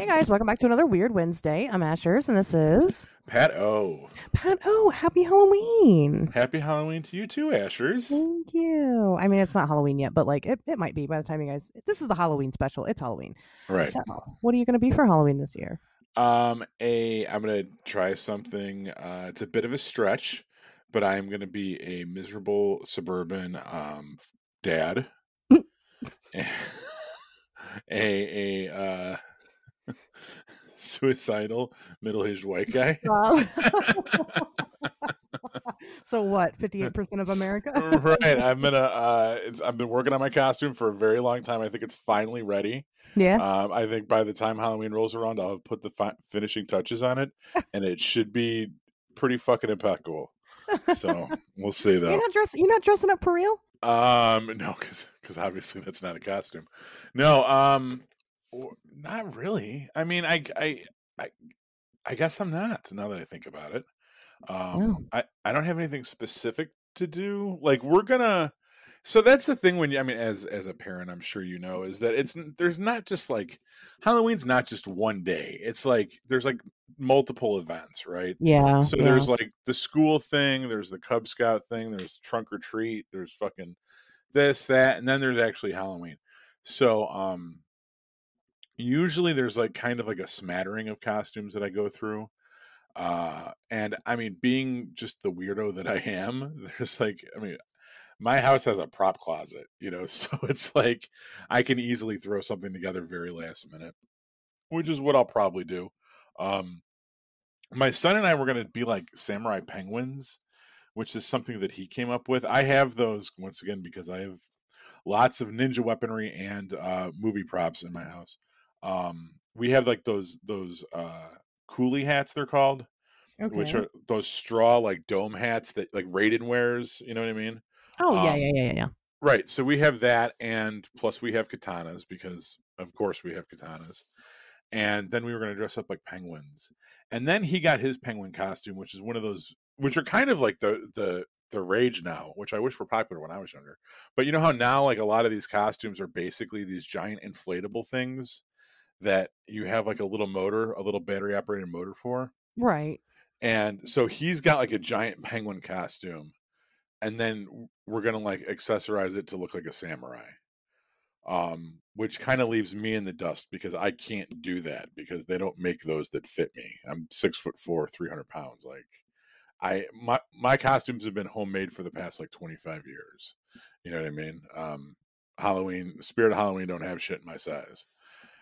Hey guys, welcome back to another Weird Wednesday. I'm Ashers, and this is Pat O. Pat. O, happy Halloween! Happy Halloween to you too, Ashers. Thank you. I mean, it's not Halloween yet, but like it, it might be by the time you guys. This is the Halloween special. It's Halloween. Right. So, what are you going to be for Halloween this year? Um, a I'm gonna try something. Uh, it's a bit of a stretch, but I am gonna be a miserable suburban um dad. a a uh, suicidal middle-aged white guy. So what? Fifty-eight percent of America. right. I'm gonna. Uh, it's, I've been working on my costume for a very long time. I think it's finally ready. yeah. Um, I think by the time Halloween rolls around, I'll put the fi- finishing touches on it, and it should be pretty fucking impeccable. So we'll see You're though. not dress. You're not dressing up for real. Um, no, because because obviously that's not a costume. No, um, not really. I mean, I, I, I, I guess I'm not. Now that I think about it, um, Oh. I, I don't have anything specific to do. Like we're gonna. So that's the thing when you. I mean, as as a parent, I'm sure you know is that it's there's not just like Halloween's not just one day. It's like there's like multiple events, right? Yeah. So yeah. there's like the school thing, there's the Cub Scout thing, there's trunk or treat, there's fucking this, that, and then there's actually Halloween. So um usually there's like kind of like a smattering of costumes that I go through. Uh and I mean being just the weirdo that I am, there's like I mean my house has a prop closet, you know, so it's like I can easily throw something together very last minute, which is what I'll probably do. Um my son and I were going to be like samurai penguins, which is something that he came up with. I have those once again because I have lots of ninja weaponry and uh, movie props in my house. Um, we have like those those uh, coolie hats they're called, okay. which are those straw like dome hats that like Raiden wears. You know what I mean? oh um, yeah, yeah, yeah, yeah. Right. So we have that, and plus we have katanas because, of course, we have katanas. And then we were going to dress up like penguins. And then he got his penguin costume, which is one of those, which are kind of like the the the rage now, which I wish were popular when I was younger. But you know how now, like a lot of these costumes are basically these giant inflatable things that you have like a little motor, a little battery operated motor for. Right. And so he's got like a giant penguin costume, and then we're gonna like accessorize it to look like a samurai. Um, which kind of leaves me in the dust because I can't do that because they don't make those that fit me. I'm six foot four, three hundred pounds. Like I my my costumes have been homemade for the past like twenty five years. You know what I mean? Um, Halloween, Spirit of Halloween don't have shit in my size.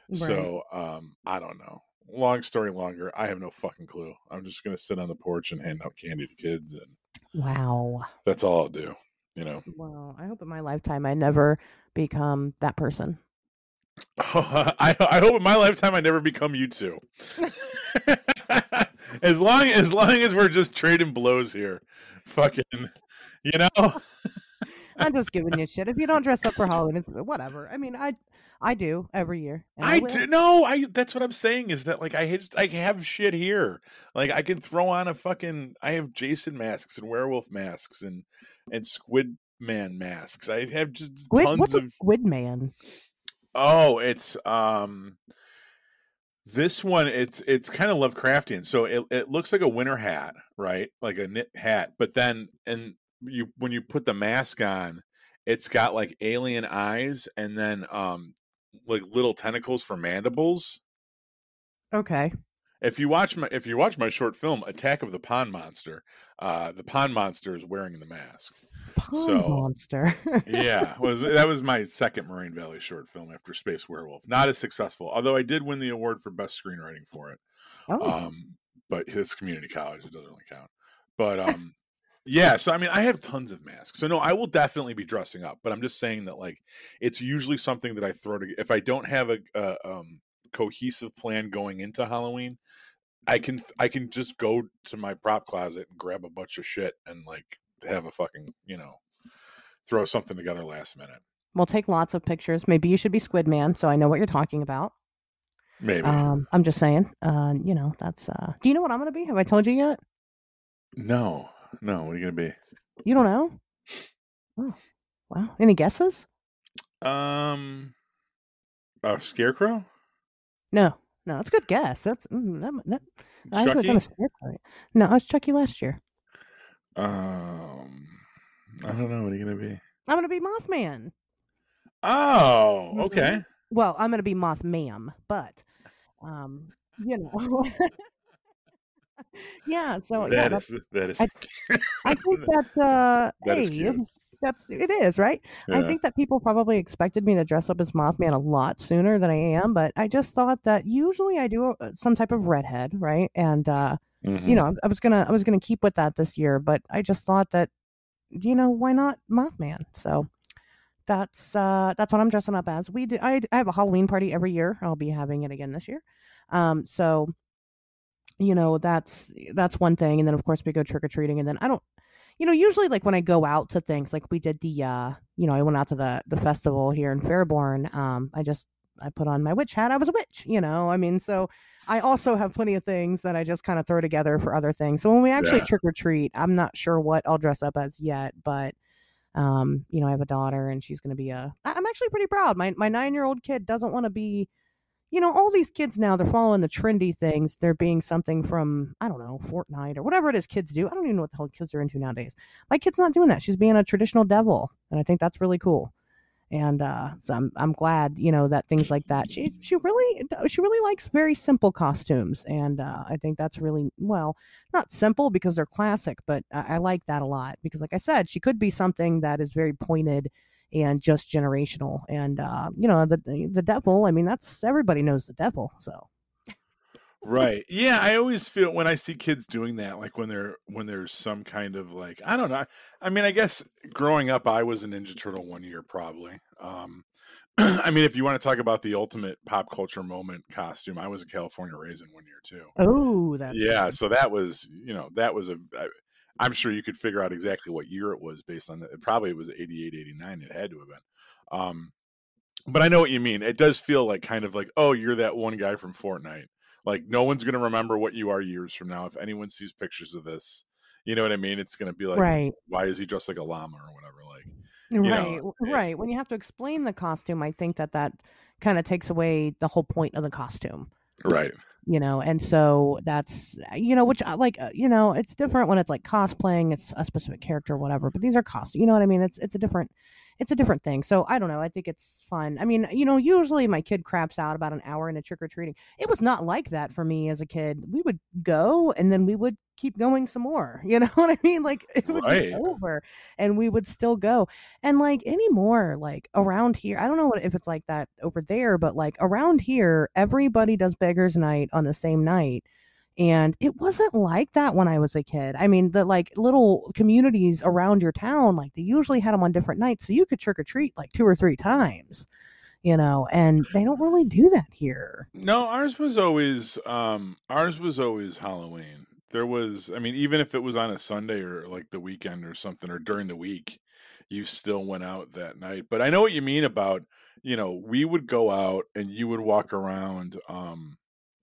Right. So um, I don't know. Long story longer, I have no fucking clue. I'm just gonna sit on the porch and hand out candy to kids, and Wow. that's all I'll do. You know. Well, I hope in my lifetime I never become that person. I I hope in my lifetime I never become you two. as long as long as we're just trading blows here, fucking, you know. I'm just giving you shit. If you don't dress up for Halloween, it's whatever. I mean, I I do every year. and I do no. I that's what I'm saying is that like I I have shit here. Like I can throw on a fucking. I have Jason masks and werewolf masks and and squid man masks. I have just Squid, tons what's of. a squid man? Oh, it's um this one it's it's kind of Lovecraftian. So it it looks like a winter hat, right? Like a knit hat, but then and you when you put the mask on, it's got like alien eyes and then um like little tentacles for mandibles. Okay. If you watch my if you watch my short film Attack of the Pond Monster, uh the pond monster is wearing the mask. Pond So, monster. yeah, was that was my second Moraine Valley short film after Space Werewolf. Not as successful, although I did win the award for best screenwriting for it. oh. Um, but it's community college; it doesn't really count. But um, yeah, so I mean, I have tons of masks, so no, I will definitely be dressing up. But I'm just saying that like it's usually something that I throw to if I don't have a, a um, cohesive plan going into Halloween. I can I can just go to my prop closet and grab a bunch of shit and like have a fucking you know throw something together last minute. we'll take lots of pictures. Maybe you should be Squid Man, so I know what you're talking about. Maybe Um, I'm just saying. Uh, you know, that's. Uh, do you know what I'm gonna be? Have I told you yet? no, no. What are you gonna be? You don't know? Oh, wow. Any guesses? Um, a scarecrow. No, No, that's a good guess. That's mm, that, that, I was Chucky. gonna say it. No, I was Chucky last year. Um, I don't know. What are you gonna be? I'm gonna be Mothman. Oh, okay. Well, I'm gonna be Moth Ma'am, but um, you know. yeah, so Oh, yeah, that's, is that is. I- I think that uh That hey, that's it is, right? I think that people probably expected me to dress up as Mothman a lot sooner than I am, but I just thought that usually I do uh, some type of redhead, right? And uh Mhm. you know, I was gonna I was gonna keep with that this year, but I just thought that you know why not Mothman? So that's uh that's what I'm dressing up as. We do I, I have a Halloween party every year. I'll be having it again this year. Um, so you know that's that's one thing, and then of course we go trick or treating, and then I don't. You know, usually like when I go out to things, like we did the, uh, you know, I went out to the the festival here in Fairborn. Um, I just I put on my witch hat. I was a witch, you know. I mean, so I also have plenty of things that I just kind of throw together for other things. So when we actually Yeah. trick or treat, I'm not sure what I'll dress up as yet, but um, you know, I have a daughter and she's going to be a i'm actually pretty proud. My my nine year old kid doesn't want to be. You know, all these kids now, they're following the trendy things. They're being something from, I don't know, Fortnite or whatever it is kids do. I don't even know what the hell kids are into nowadays. My kid's not doing that. She's being a traditional devil. And I think that's really cool and uh, so I'm I'm glad you know that things like that. She she really she really likes very simple costumes, and uh, I think that's really well not simple because they're classic, but I, I like that a lot because, like I said, she could be something that is very pointed and just generational. And uh, you know the the devil. I mean, that's everybody knows the devil. So right yeah i always feel when i see kids doing that like when they're when there's some kind of like i don't know i mean i guess growing up i was a ninja turtle one year probably um i mean if you want to talk about the ultimate pop culture moment costume i was a california raisin one year too oh, that's yeah so that was you know that was a I, i'm sure you could figure out exactly what year it was based on that It probably it was 88 89 it had to have been. Um but i know what you mean it does feel like kind of like oh you're that one guy from fortnite. Like no one's going to remember what you are years from now if anyone sees pictures of this you know what i mean? It's going to be like right. why is he dressed like a llama or whatever? Like right know, w- it- right when you have to explain the costume i think that that kind of takes away the whole point of the costume. Right you know and so that's you know which like uh, you know it's different when it's like cosplaying it's a specific character whatever but these are costumes you know what i mean? It's it's a different it's a different thing so i don't know i think it's fun i mean you know usually my kid craps out about an hour into trick-or-treating. It was not like that for me as a kid. We would go and then we would keep going some more you know what i mean? Like it would Right. be over and we would still go. And like anymore like around here i don't know what if it's like that over there but like around here everybody does beggars night on the same night and it wasn't like that when i was a kid i mean the like little communities around your town like they usually had them on different nights so you could trick or treat like two or three times you know and they don't really do that here No, ours was always um ours was always Halloween. There was I mean even if it was on a Sunday or like the weekend or something or during the week, you still went out that night. But I know what you mean about, you know, we would go out and you would walk around um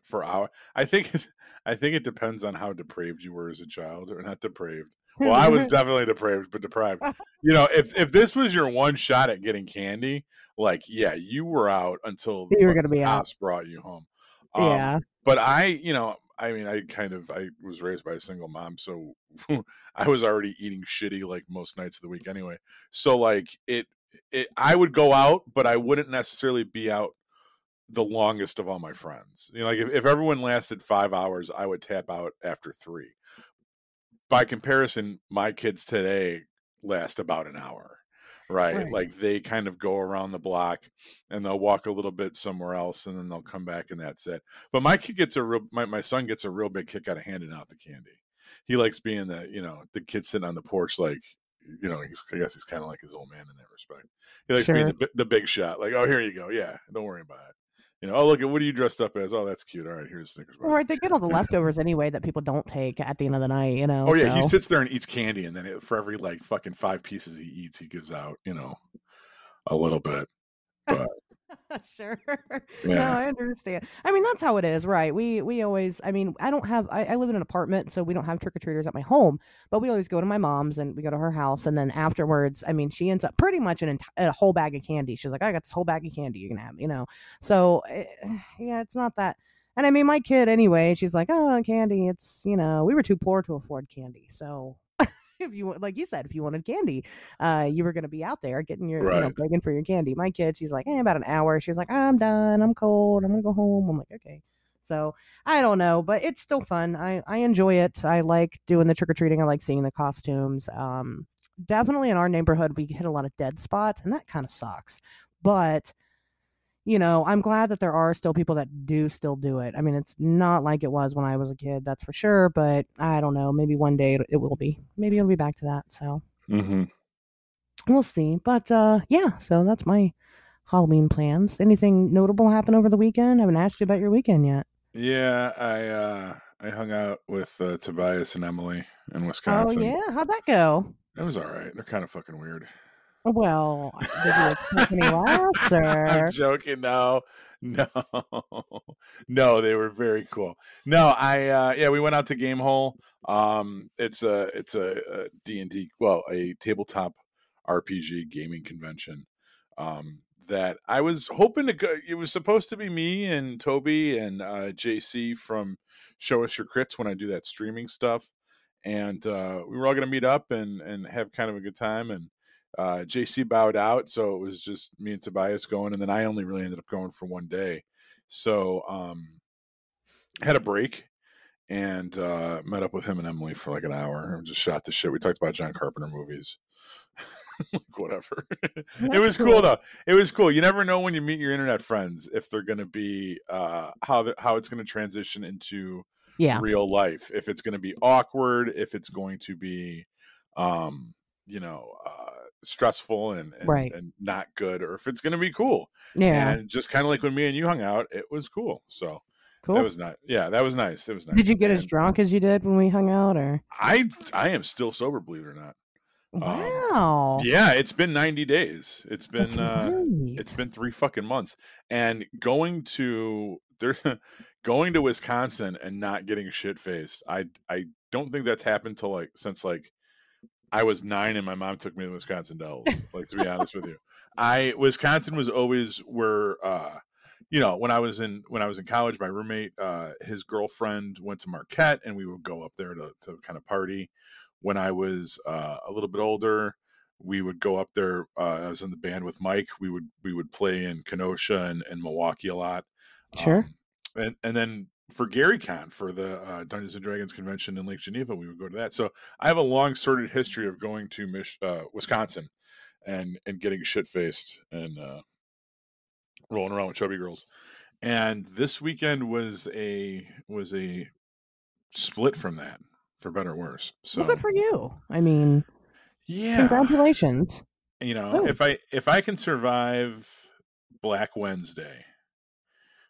for hour. I think I think it depends on how depraved you were as a child or not depraved. Well, I was definitely depraved, but deprived. You know, if if this was your one shot at getting candy, like yeah, you were out until the You were gonna be out. cops brought you home. Um, yeah but I, you know, I mean, I kind of I was raised by a single mom, so I was already eating shitty like most nights of the week anyway. So like it, it, I would go out, but I wouldn't necessarily be out the longest of all my friends. You know, like if, if everyone lasted five hours, I would tap out after three. By comparison, my kids today last about an hour. Right? Right. Like they kind of go around the block and they'll walk a little bit somewhere else and then they'll come back and that's it. But my kid gets a real my, my son gets a real big kick out of handing out the candy. He likes being the, you know, the kid sitting on the porch like you know, he's, I guess he's kind of like his old man in that respect. He likes being the, the big shot. Like, oh, here you go. Yeah, don't worry about it. You know, oh look at what are you dressed up as? Oh, that's cute. All right, here's Snickers bar. or they get all the leftovers anyway that people don't take at the end of the night you know Oh yeah, he sits there and eats candy, and then it, for every like fucking five pieces he eats, he gives out, you know, a little bit. sure. No, Yeah. I understand. I mean, that's how it is, right? We we always. I mean, I don't have. I, I live in an apartment, so we don't have trick or treaters at my home. But we always go to my mom's and we go to her house, and then afterwards, I mean, she ends up pretty much an enti- a whole bag of candy. She's like, I got this whole bag of candy you can have, you know. So eh, yeah, it's not that. And I mean, my kid anyway, she's like, oh, candy. It's you know, we were too poor to afford candy, so if you want- like you said, if you wanted candy, uh, you were going to be out there getting your, you know, Right. begging for your candy. My kid, she's like, hey, about an hour. She's like, I'm done. I'm cold. I'm gonna go home. I'm like, okay. So I don't know, but it's still fun. I I enjoy it. I like doing the trick or treating. I like seeing the costumes. Um, definitely in our neighborhood, we hit a lot of dead spots, and that kind of sucks. But you know, I'm glad that there are still people that do still do it. I mean, it's not like it was when I was a kid, that's for sure. But I don't know. Maybe one day it, it will be. Maybe it'll be back to that. So Mm-hmm. we'll see. But uh, yeah, so that's my Halloween plans. Anything notable happen over the weekend? I haven't asked you about your weekend yet. Yeah, I uh I hung out with uh, Tobias and Emily in Wisconsin. Oh yeah, how'd that go? It was all right. They're kind of fucking weird. Well, did you expect any laughs I'm joking. No, no, no. They were very cool. No, I uh yeah, we went out to Gamehole. Um, it's a it's a D and D, well, a tabletop RPG gaming convention. Um, that I was hoping to go. It was supposed to be me and Toby and uh, JC from Show Us Your Crits when I do that streaming stuff, and uh, we were all going to meet up and and have kind of a good time. And uh, JC bowed out, so it was just me and Tobias going, and then I only really ended up going for one day. So um, had a break and uh, met up with him and Emily for like an hour and just shot the shit. We talked about John Carpenter movies. like whatever. it was cool. cool. though. It was cool. You never know when you meet your internet friends if they're going to be uh, how the, how it's going to transition into Yeah, real life. If it's going to be awkward, if it's going to be, um, you know, stressful and and, Right. and not good, or if it's going to be cool. yeah, And just kind of like when me and you hung out, it was cool. So cool. that was nice. Yeah, that was nice. It was nice. Did you get as drunk as you did when we hung out, or? I I am still sober, believe it or not. Wow, Yeah, it's been 90 days. It's been uh it's been 3 fucking months. And going to there going to Wisconsin and not getting shit faced. I I don't think that's happened to like since like I was 9 and my mom took me to Wisconsin Dells. Like to be honest with you. I Wisconsin was always where uh you know, when I was in when I was in college, my roommate, uh, his girlfriend went to Marquette, and we would go up there to to kind of party. When I was uh, a little bit older, we would go up there. Uh, I was in the band with Mike. We would we would play in Kenosha and, and Milwaukee a lot. Sure. Um, and and then for GaryCon for the uh, Dungeons and Dragons convention in Lake Geneva, we would go to that. So I have a long sordid history of going to Mich- uh, Wisconsin and and getting shit faced and uh, rolling around with chubby girls. And this weekend was a was a split from that, for better or worse. So well, good for you. I mean, yeah, congratulations. you know, Oh. if I if I can survive Black Wednesday,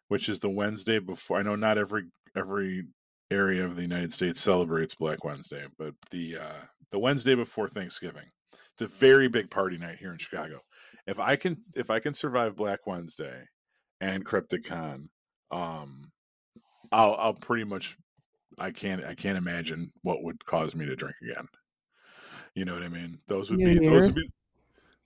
which is the Wednesday before, I know not every every area of the United States celebrates Black Wednesday, but the uh, the Wednesday before Thanksgiving, it's a very big party night here in Chicago. If I can if I can survive Black Wednesday and Crypticon, um, I'll I'll pretty much I can't I can't imagine what would cause me to drink again. You know what I mean? Those would New be those would be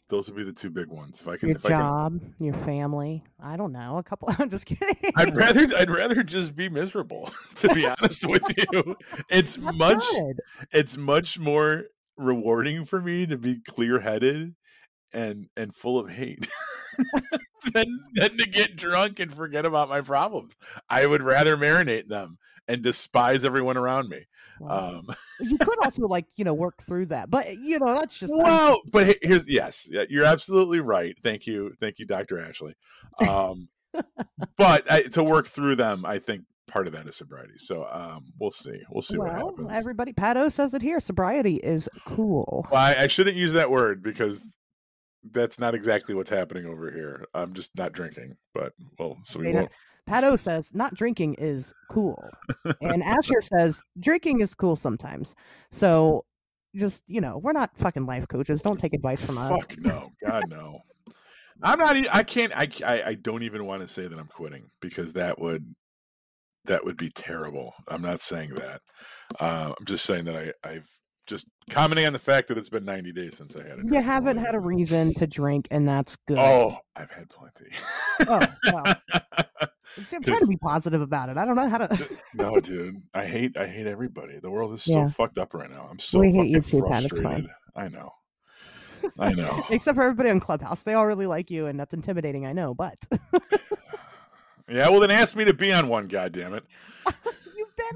those would be the two big ones. If I can, Your if I can, job, your family. I don't know. A couple. I'm just kidding. I'd rather I'd rather just be miserable. To be honest with you, it's That's much good. it's much more rewarding for me to be clear headed and and full of hate than than to get drunk and forget about my problems. I would rather marinate them and despise everyone around me. Wow. Um, you could also like you know work through that, but you know that's just well, but here's yes, yeah, you're absolutely right. Thank you, thank you, Doctor Ashley. Um, but I, to work through them, I think part of that is sobriety. So um, we'll see. We'll see what happens. everybody. Pato says it here. Sobriety is cool. Well, I, I shouldn't use that word because that's not exactly what's happening over here. I'm just not drinking, but well, so we Dana, won't. Pato says not drinking is cool, and Asher says drinking is cool sometimes. So, just you know, we're not fucking life coaches. Don't take advice from us. Fuck no, God no. I'm not. I can't. I, I. I don't even want to say that I'm quitting because that would that would be terrible. I'm not saying that. Uh, I'm just saying that I. I've just commenting on the fact that it's been 90 days since I had it. You haven't had a reason to drink, and that's good. Oh, I've had plenty. Oh, well, See, I'm trying to be positive about it. I don't know how to. no, dude, I hate I hate everybody. The world is so Yeah. fucked up right now. I'm so We hate you too, Pat, it's frustrated. fine. I know. I know. Except for everybody on Clubhouse, they all really like you, and that's intimidating. I know, but yeah, well then ask me to be on one. God damn it!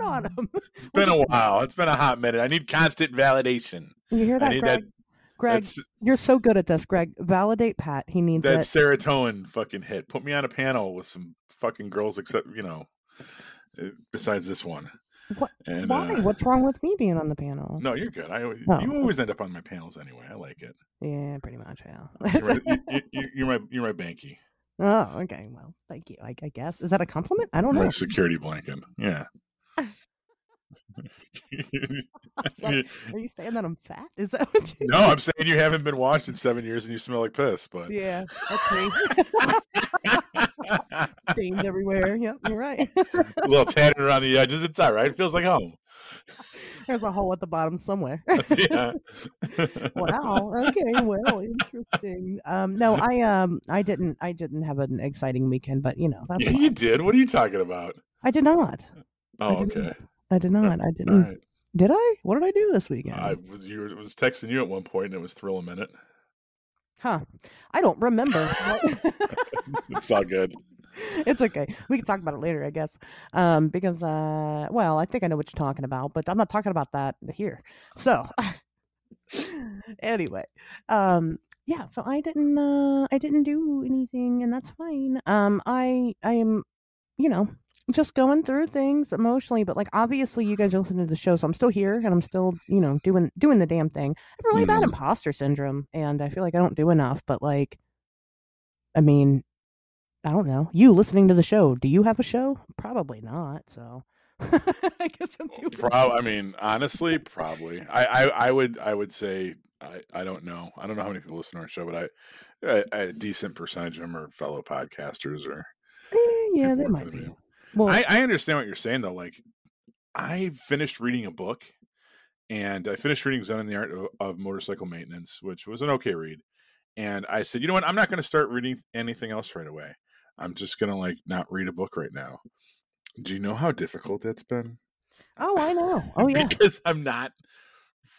on them. It's been a while. It's been a hot minute. I need constant validation. You hear that, Greg? that. Greg, you're so good at this, Greg. Validate Pat. He needs that it. serotonin fucking hit. Put me on a panel with some fucking girls, except you know, uh, besides this one. What- And, Why? uh, What's wrong with me being on the panel? No, you're good. I always, Oh. you always end up on my panels anyway. I like it. Yeah, pretty much. Yeah. You're, my, you, you, you're my you're my banky. oh, okay. Well, thank you. I, I guess is that a compliment? I don't know. Security blanket. Yeah. Are you saying that I'm fat? Is that what you? no, I'm saying you haven't been washed in seven years and you smell like piss. But Yeah, that's me. Stains everywhere. Yep, you're right. a little tatted around the edges. It's all right. It feels like home. There's a hole at the bottom somewhere. yeah. wow. Okay. Well, interesting. Um, no, I um, I didn't, I didn't have an exciting weekend, but you know, that's yeah, you did. What are you talking about? I did not. Oh, okay. I did not. I didn't. right. Did I? What did I do this weekend? I was you were- was texting you at one point and it was thrill a minute. Huh. I don't remember. It's all good. it's okay. We can talk about it later, I guess. Um, because uh, well, I think I know what you're talking about, but I'm not talking about that here. So, anyway, um, yeah. So I didn't, uh, I didn't do anything, and that's fine. Um, I, I am, you know, just going through things emotionally, but like obviously you guys are listening to the show, so I'm still here and I'm still, you know, doing doing the damn thing. I have really bad Mhm. imposter syndrome, and I feel like I don't do enough. But like, I mean, I don't know. You listening to the show? Do you have a show? Probably not. So I guess I'm too Prob- I mean, honestly, probably. I, I, I would, I would say, I, I don't know. I don't know how many people listen to our show, but I, a, a decent percentage of them are fellow podcasters or. Eh, yeah, they might be. Well, I, I understand what you're saying though. Like, I finished reading a book, and I finished reading Zen and the Art of, of Motorcycle Maintenance, which was an okay read. And I said, you know what? I'm not going to start reading anything else right away. I'm just going to like not read a book right now. Do you know how difficult that's been? oh, I know. Oh yeah. because I'm not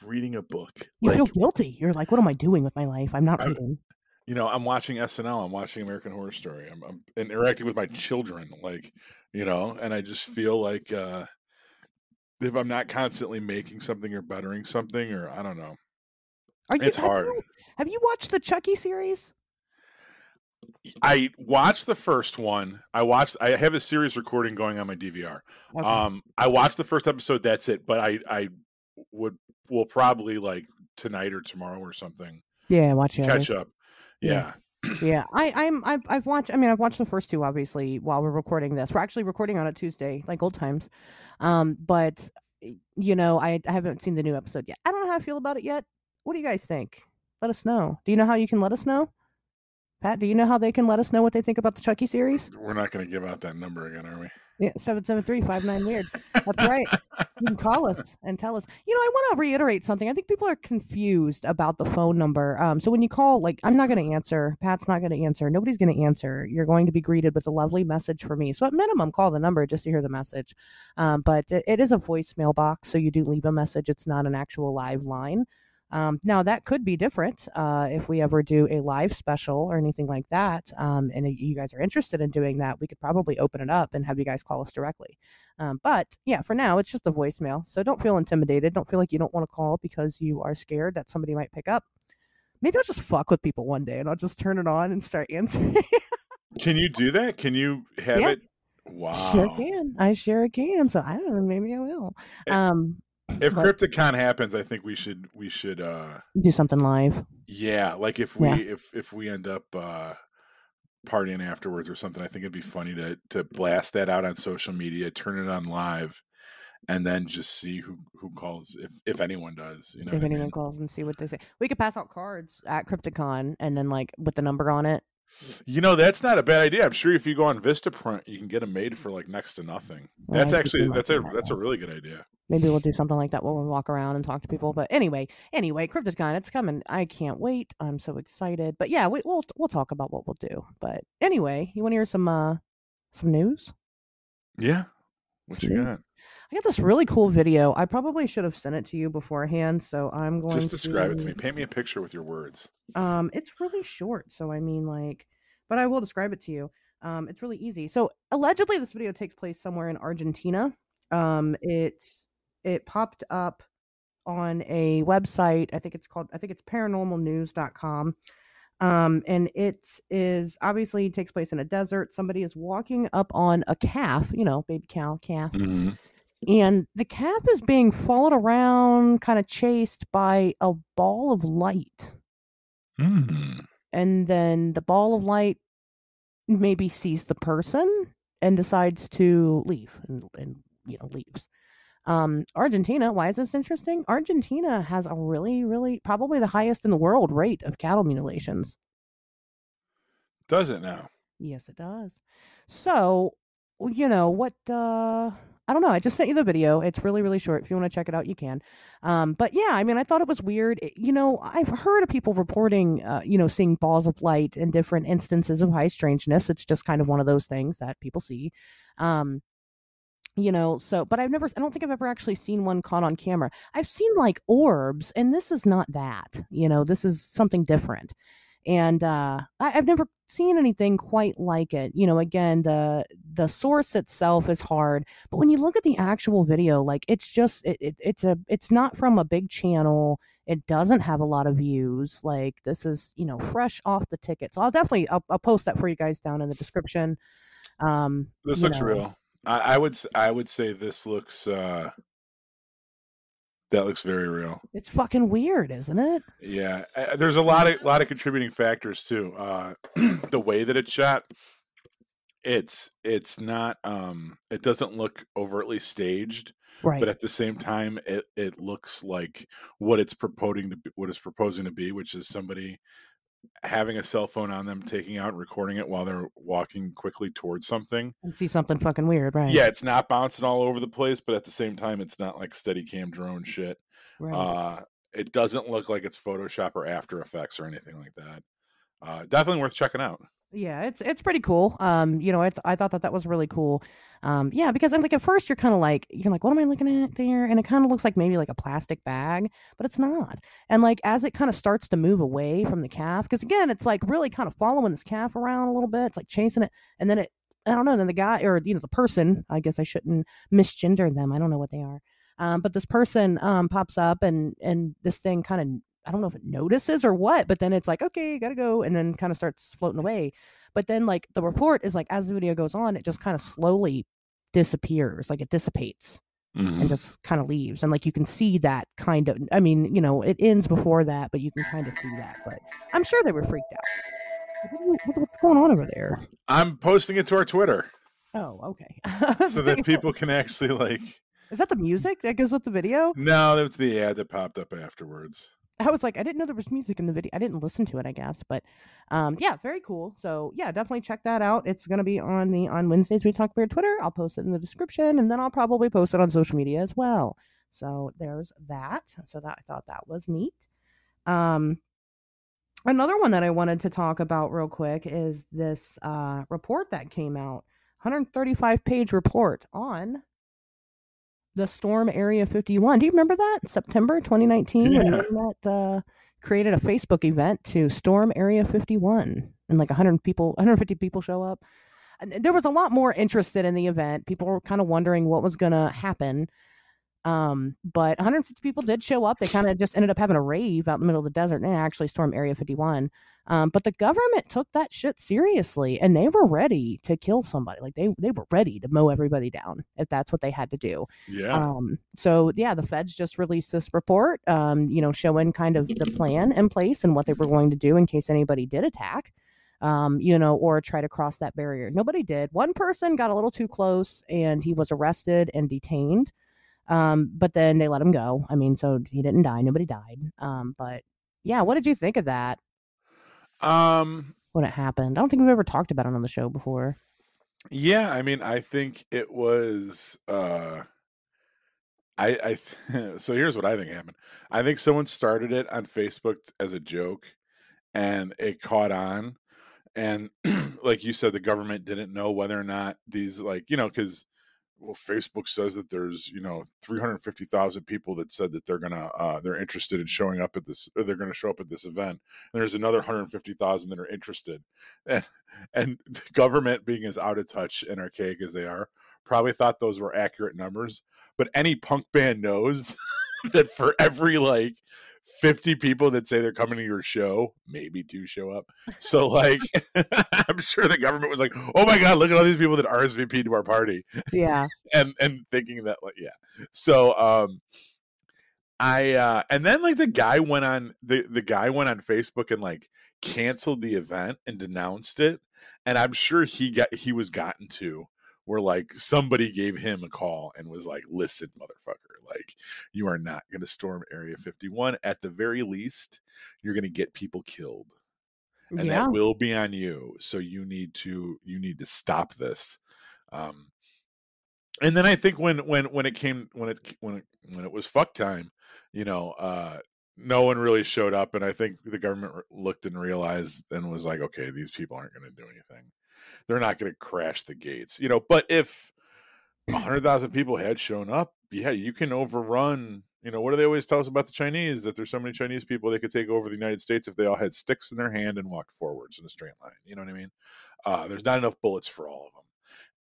reading a book. You Like, feel guilty. You're like, what am I doing with my life? I'm not I'm- reading. you know, I'm watching SNL. I'm watching American Horror Story. I'm, I'm interacting with my children, like, you know, and I just feel like uh, if I'm not constantly making something or bettering something, or I don't know, Are you? it's have you- hard. Have you watched the Chucky series? I watched the first one. I watched. I have a series recording going on my DVR. Okay. Um, I watched the first episode. That's it. But I, I would will probably like tonight or tomorrow or something yeah, watch it. catch up. Yeah. Yeah. Yeah, I, I'm I've, I've watched. I mean, I've watched the first two obviously while we're recording this. We're actually recording on a Tuesday, like old times. Um, but you know, I, I haven't seen the new episode yet. I don't know how I feel about it yet. What do you guys think? Let us know. Do you know how you can let us know? Pat, do you know how they can let us know what they think about the Chucky series? We're not going to give out that number again, are we? Yeah, seven seven three five nine weird. That's right. You can call us and tell us. You know, I want to reiterate something. I think people are confused about the phone number. Um, so when you call, like, I'm not going to answer. Pat's not going to answer. Nobody's going to answer. You're going to be greeted with a lovely message for me. So at minimum, call the number just to hear the message. Um, but it, it is a voicemail box, so you do leave a message. It's not an actual live line. Um, now that could be different uh, if we ever do a live special or anything like that. Um, and if you guys are interested in doing that, we could probably open it up and have you guys call us directly. Um, but yeah, for now, it's just a voicemail. So don't feel intimidated. Don't feel like you don't want to call because you are scared that somebody might pick up. Maybe I'll just fuck with people one day and I'll just turn it on and start answering. Can you do that? Can you have Yeah. it? Wow. Sure can. I sure can. So I don't know. Maybe I will. Eh, Um, If but- Crypticon happens, I think we should we should uh do something live. yeah, like if we Yeah. if if we end up uh partying afterwards or something, I think it'd be funny to to blast that out on social media, turn it on live, and then just see who who calls if if anyone does. You know, if what I anyone mean? calls and see what they say. We could pass out cards at Crypticon and then like with the number on it. You know, that's not a bad idea. I'm sure if you go on Vistaprint, you can get them made for like next to nothing. Yeah, That's actually that's a that's a really good idea. Maybe we'll do something like that when we walk around and talk to people. But anyway, anyway, Crypticon, it's coming. I can't wait. I'm so excited. But yeah, we, we'll we'll talk about what we'll do. But anyway, you want to hear some uh some news. Yeah. What you Sweet. got? I got this really cool video. I probably should have sent it to you beforehand, so I'm going to Just describe it to to- me. Paint me a picture with your words. Um, it's really short, so I mean, like, but I will describe it to you. Um, it's really easy. So allegedly, this video takes place somewhere in Argentina. Um, it it popped up on a website. I think it's called. I think it's paranormalnews.com. Um, and it is obviously takes place in a desert. Somebody is walking up on a calf, you know, baby cow, calf, Mm-hmm. And the calf is being followed around, kind of chased by a ball of light. Mm-hmm. and then the ball of light maybe sees the person and decides to leave and, and you know leaves. Um argentina why is this interesting? Argentina has a really really probably the highest in the world rate of cattle mutilations. Does it now? yes it does. So you know what uh I don't know. I just sent you the video. It's really, really short. If you want to check it out, you can. Um, but yeah, I mean, I thought it was weird. It- you know, I've heard of people reporting, uh, you know, seeing balls of light in different instances of high strangeness. It's just kind of one of those things that people see. Um, you know, so, but I've never, I don't think I've ever actually seen one caught on camera. I've seen like orbs, and this is not that. You know, this is something different. And uh, I, I've never seen anything quite like it. You know, again, the the source itself is hard, but when you look at the actual video, like it's just it, it it's a it's not from a big channel. It doesn't have a lot of views. Like this is you know fresh off the ticket. So I'll definitely I'll, I'll post that for you guys down in the description. Um, This looks know. real. I, I would I would say this looks uh that looks very real. It's fucking weird, isn't it? Yeah, uh, there's a lot of lot of contributing factors too. Uh, the way that it's shot, it's it's not um it doesn't look overtly staged, Right. but at the same time, it it looks like what it's proposing to be, what it's proposing to be, which is somebody having a cell phone on them, taking out recording it while they're walking quickly towards something. and see something fucking weird, right? Yeah, it's not bouncing all over the place, but at the same time, it's not like steady cam drone shit. Right. Uh, it doesn't look like it's Photoshop or After Effects or anything like that. Uh, definitely worth checking out. Yeah, it's it's pretty cool. Um, you know, I, th- I thought that that was really cool. Um, yeah, because I'm like at first you're kind of like you're like, what am I looking at there? And it kind of looks like maybe like a plastic bag, but it's not. And like as it kind of starts to move away from the calf, because again, it's like really kind of following this calf around a little bit. It's like chasing it, and then it, I don't know. Then the guy or you know the person, I guess I shouldn't misgender them. I don't know what they are. Um, but this person um pops up and and this thing kind of I don't know if it notices or what, but then it's like, okay, gotta go, and then kind of starts floating away. But then, like, the report is like, as the video goes on, it just kind of slowly disappears, like it dissipates Mhm. and just kind of leaves. And like, you can see that kind of, I mean, you know, it ends before that, but you can kind of see that. But I'm sure they were freaked out. What- what- What's going on over there? I'm posting it to our Twitter Oh, okay. so that people can actually like. is that the music that goes with the video? No, that's the ad that popped up afterwards. I was like, I didn't know there was music in the video. I didn't listen to it, I guess, but um, yeah, very cool. So yeah, definitely check that out. It's gonna be on the on Wednesdays we talk beer Twitter. I'll post it in the description, and then I'll probably post it on social media as well. So there's that. So that I thought that was neat. Um, another one that I wanted to talk about real quick is this uh report that came out, 135 page report on the storm area 51 do you remember that? September 2019 when Yeah. the internet uh, created a facebook event to storm area 51 and like 100 people 150 people show up. And there was a lot more interested in the event. People were kind of wondering what was going to happen. Um, but 150 people did show up. They kind of just ended up having a rave out in the middle of the desert. And actually stormed area 51 um, but the government took that shit seriously and they were ready to kill somebody like they they were ready to mow everybody down if that's what they had to do Yeah. um, so yeah, the feds just released this report, um, you know, showing kind of the plan in place and what they were going to do in case anybody did attack, um, you know, or try to cross that barrier. Nobody did. One person got a little too close and he was arrested and detained. Um, but then they let him go. I mean, so he didn't die. Nobody died. Um, but yeah, what did you think of that um. when it happened? I don't think we've ever talked about it on the show before. Yeah. I mean, I think it was. uh I. I. so here's what I think happened. I think someone started it on Facebook as a joke, and it caught on. and like you said the government didn't know whether or not these like you know because well facebook says that there's you know 350000 people that said that they're gonna uh they're interested in showing up at this or they're gonna show up at this event and there's another 150000 that are interested. And and the government being as out of touch and archaic as they are probably thought those were accurate numbers but any punk band knows that for every like 50 people that say they're coming to your show, maybe two show up. So like I'm sure the government was like, "Oh my god, look at all these people that RSVP to our party." Yeah. and and thinking that like yeah. So um I uh and then like the guy went on the the guy went on Facebook and like canceled the event and denounced it and I'm sure he got he was gotten to where like somebody gave him a call and was like, "Listen, motherfucker, like you are not going to storm Area 51. At the very least, you're going to get people killed, and yeah. that will be on you. So you need to you need to stop this." Um, and then I think when when when it came when it when it when it was fuck time, you know, uh, no one really showed up, and I think the government looked and realized and was like, okay, these people aren't going to do anything. They're not going to crash the gates, you know. But if hundred thousand people had shown up, yeah, you can overrun. You know, what do they always tell us about the Chinese? That there's so many Chinese people they could take over the United States if they all had sticks in their hand and walked forwards in a straight line. You know what I mean? Uh, there's not enough bullets for all of them,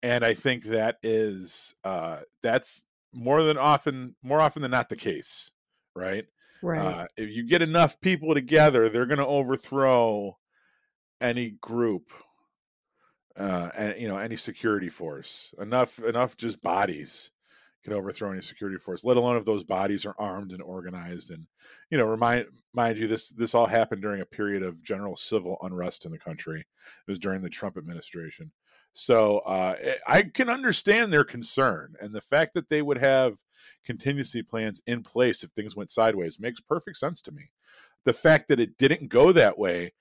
and I think that is uh, that's more than often more often than not the case, right? Right. Uh, if you get enough people together, they're going to overthrow any group uh, and you know any security force. Enough enough just bodies can overthrow any security force, let alone if those bodies are armed and organized. And you know, remind mind you, this this all happened during a period of general civil unrest in the country. It was during the Trump administration. So uh, eh, I can understand their concern, and the fact that they would have contingency plans in place if things went sideways makes perfect sense to me. The fact that it didn't go that way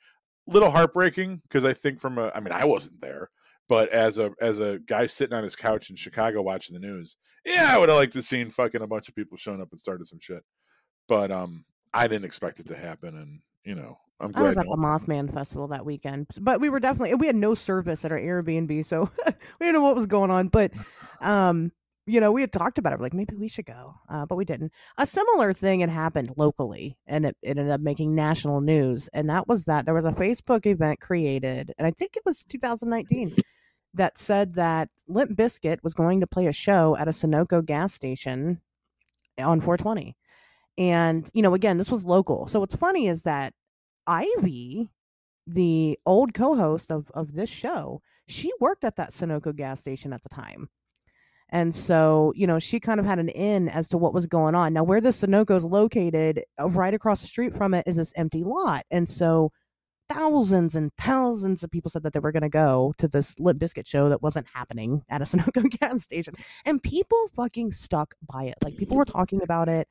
little heartbreaking because I think from a I mean I wasn't there, but as a as a guy sitting on his couch in Chicago watching the news, yeah, I would have liked to seen fucking a bunch of people showing up and started some shit. But um I didn't expect it to happen and you know, I'm glad I was at the Mothman Festival that weekend, but we were definitely we had no service at our Airbnb, so we didn't know what was going on. But um, you know, we had talked about it. We're Like maybe we should go, uh, but we didn't. A similar thing had happened locally, and it, it, ended up making national news. And that was that there was a Facebook event created, and I think it was 2019, that said that Limp Bizkit was going to play a show at a Sunoco gas station on 420. And you know, again, this was local. So what's funny is that Ivy, the old co-host of of this show, she worked at that Sunoco gas station at the time. And so, you know, she kind of had an in as to what was going on. Now, where the Sunoco is located, uh, right across the street from it, is this empty lot. And so, thousands and thousands of people said that they were going to go to this Limp Bizkit show that wasn't happening at a Sunoco gas station. And people fucking stuck by it. Like, people were talking about it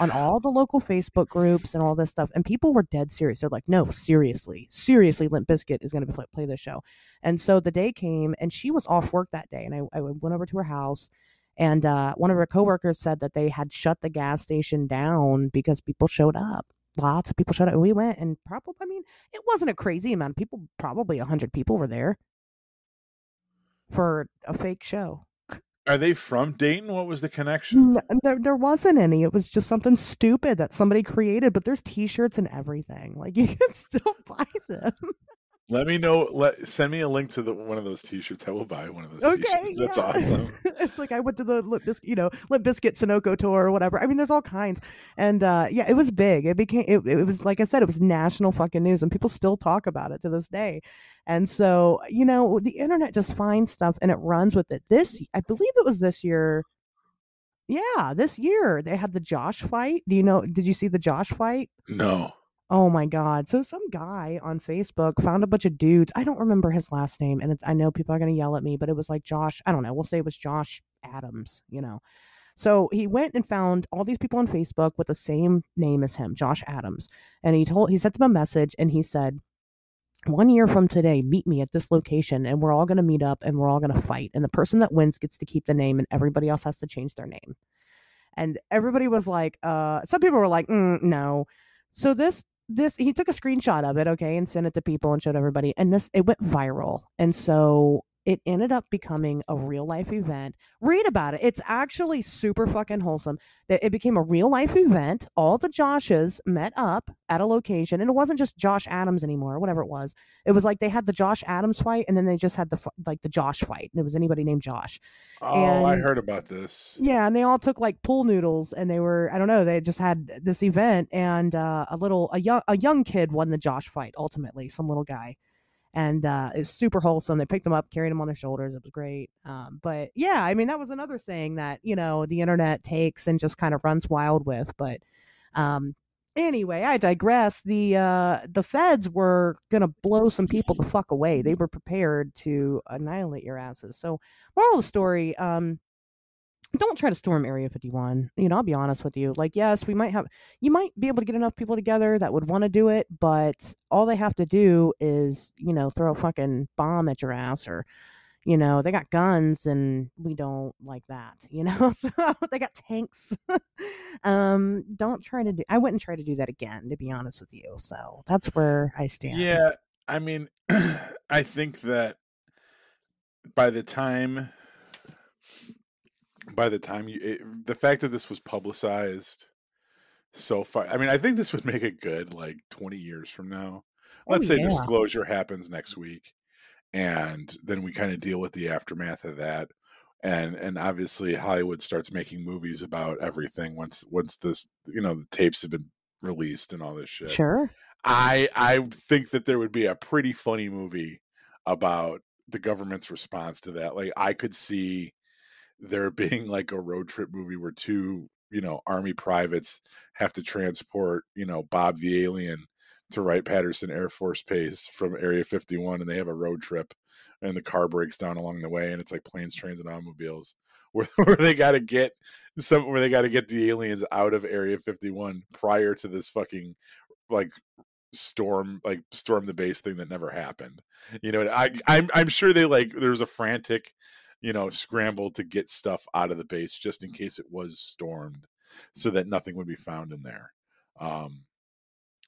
on all the local Facebook groups and all this stuff. And people were dead serious. They're like, no, seriously, seriously, Limp Bizkit is going to play, play this show. And so the day came and she was off work that day. And I, I went over to her house. And uh, one of her coworkers said that they had shut the gas station down because people showed up. Lots of people showed up. And we went and probably, I mean, it wasn't a crazy amount of people. Probably 100 people were there for a fake show. Are they from Dayton? What was the connection? There, there wasn't any. It was just something stupid that somebody created. But there's T-shirts and everything. Like you can still buy them. Let me know. Let send me a link to the one of those T-shirts. I will buy one of those. Okay, t-shirts. that's yeah. awesome. it's like I went to the Bizkit, you know, Limp Bizkit Sunoco tour or whatever. I mean, there's all kinds, and uh, yeah, it was big. It became, it, it was like I said, it was national fucking news, and people still talk about it to this day. And so, you know, the internet just finds stuff and it runs with it. This, I believe, it was this year. Yeah, this year they had the Josh fight. Do you know? Did you see the Josh fight? No. Oh my god! So some guy on Facebook found a bunch of dudes. I don't remember his last name, and it, I know people are going to yell at me, but it was like Josh. I don't know. We'll say it was Josh Adams. You know. So he went and found all these people on Facebook with the same name as him, Josh Adams, and he told he sent them a message, and he said, "One year from today, meet me at this location, and we're all going to meet up, and we're all going to fight, and the person that wins gets to keep the name, and everybody else has to change their name." And everybody was like, uh, some people were like, mm, "No." So this this he took a screenshot of it, okay, and sent it to people and showed everybody, and this it went viral, and so it ended up becoming a real life event. Read about it. It's actually super fucking wholesome. That it became a real life event. All the Joshes met up at a location, and it wasn't just Josh Adams anymore, whatever it was. It was like they had the Josh Adams fight, and then they just had the like the Josh fight, and it was anybody named Josh. Oh, and, I heard about this. Yeah, and they all took like pool noodles, and they were I don't know, they just had this event, and uh, a little a young a young kid won the Josh fight ultimately, some little guy and uh, it's super wholesome. They picked them up, carried them on their shoulders. It was great. Um, but yeah, I mean, that was another thing that you know the internet takes and just kind of runs wild with. But um, anyway, I digress. The uh, the feds were gonna blow some people the fuck away. They were prepared to annihilate your asses. So, moral of the story. Um, don't try to storm Area 51. You know, I'll be honest with you. Like, yes, we might have, you might be able to get enough people together that would want to do it, but all they have to do is, you know, throw a fucking bomb at your ass or, you know, they got guns and we don't like that, you know, so they got tanks. um, don't try to do, I wouldn't try to do that again, to be honest with you. So that's where I stand. Yeah. I mean, I think that by the time by the time you it, the fact that this was publicized so far i mean i think this would make it good like 20 years from now. Oh, let's oh, say yeah. disclosure happens next week and then we kind of deal with the aftermath of that and and obviously hollywood starts making movies about everything once once this you know the tapes have been released and all this shit. Sure. I i think that there would be a pretty funny movie about the government's response to that. Like i could see there being like a road trip movie where two you know army privates have to transport you know bob the alien to wright patterson air force base from area 51 and they have a road trip and the car breaks down along the way and it's like planes trains and automobiles where, where they got to get some where they got to get the aliens out of area 51 prior to this fucking like storm like storm the base thing that never happened you know i i'm, I'm sure they like there's a frantic you know, scrambled to get stuff out of the base just in case it was stormed, so that nothing would be found in there. Um,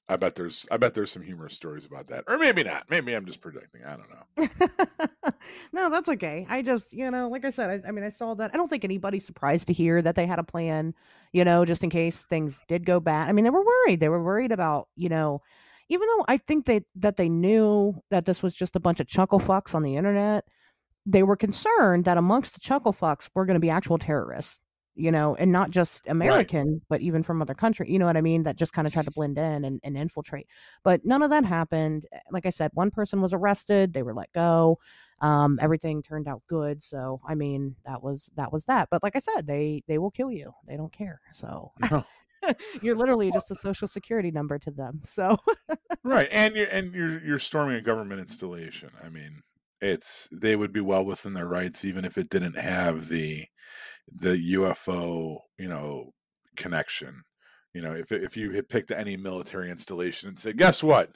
I bet there's I bet there's some humorous stories about that, or maybe not. Maybe I'm just projecting. I don't know. no, that's okay. I just you know, like I said, I, I mean, I saw that. I don't think anybody's surprised to hear that they had a plan. You know, just in case things did go bad. I mean, they were worried. They were worried about you know even though I think they that they knew that this was just a bunch of chuckle fucks on the internet, they were concerned that amongst the chuckle fucks were going to be actual terrorists, you know, and not just American, right. but even from other countries, you know what I mean? That just kind of tried to blend in and, and infiltrate. But none of that happened. Like I said, one person was arrested, they were let go. Um, everything turned out good. So I mean, that was that was that. But like I said, they they will kill you. They don't care. So no. you're literally just a social security number to them. So right, and you're and you're you're storming a government installation. I mean, it's they would be well within their rights even if it didn't have the the UFO you know connection. You know, if if you had picked any military installation and said, "Guess what?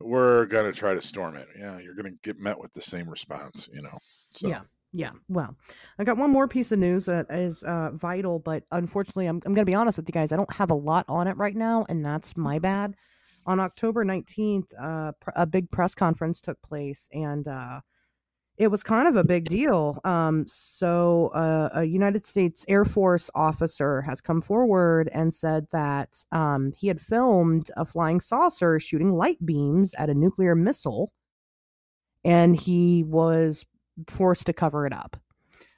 We're gonna try to storm it," yeah, you're gonna get met with the same response. You know. So. Yeah. Yeah, well, I got one more piece of news that is uh, vital, but unfortunately, I'm, I'm going to be honest with you guys. I don't have a lot on it right now, and that's my bad. On October 19th, uh, pr- a big press conference took place, and uh, it was kind of a big deal. Um, so, uh, a United States Air Force officer has come forward and said that um, he had filmed a flying saucer shooting light beams at a nuclear missile, and he was forced to cover it up.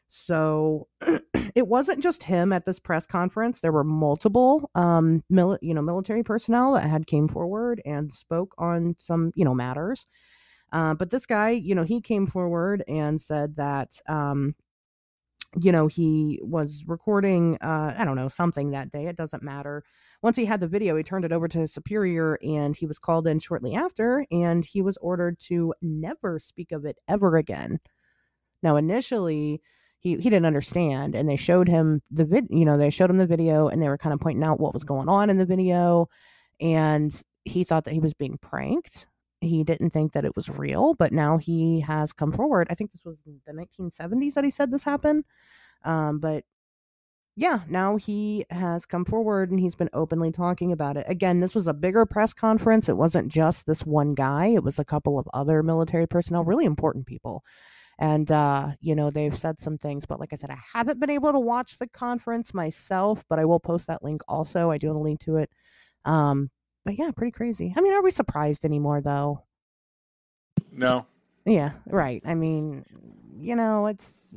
So, it wasn't just him at this press conference. There were multiple, um, you know, military personnel that had came forward and spoke on some, you know, matters. Uh, but this guy, you know, he came forward and said that, um, you know, he was recording, uh, I don't know, something that day. It doesn't matter. Once he had the video, he turned it over to his superior and he was called in shortly after and he was ordered to never speak of it ever again. Now, initially, he, he didn't understand and they showed him the vid you know they showed him the video and they were kind of pointing out what was going on in the video and he thought that he was being pranked he didn't think that it was real, but now he has come forward. I think this was the 1970s that he said this happened. Um, but yeah, now he has come forward and he's been openly talking about it. Again, this was a bigger press conference. It wasn't just this one guy, it was a couple of other military personnel, really important people. And, uh, you know, they've said some things, but like I said, I haven't been able to watch the conference myself, but I will post that link also. I do have a link to it. Um, but yeah, pretty crazy. I mean, are we surprised anymore, though? No. Yeah, right. I mean, you know, it's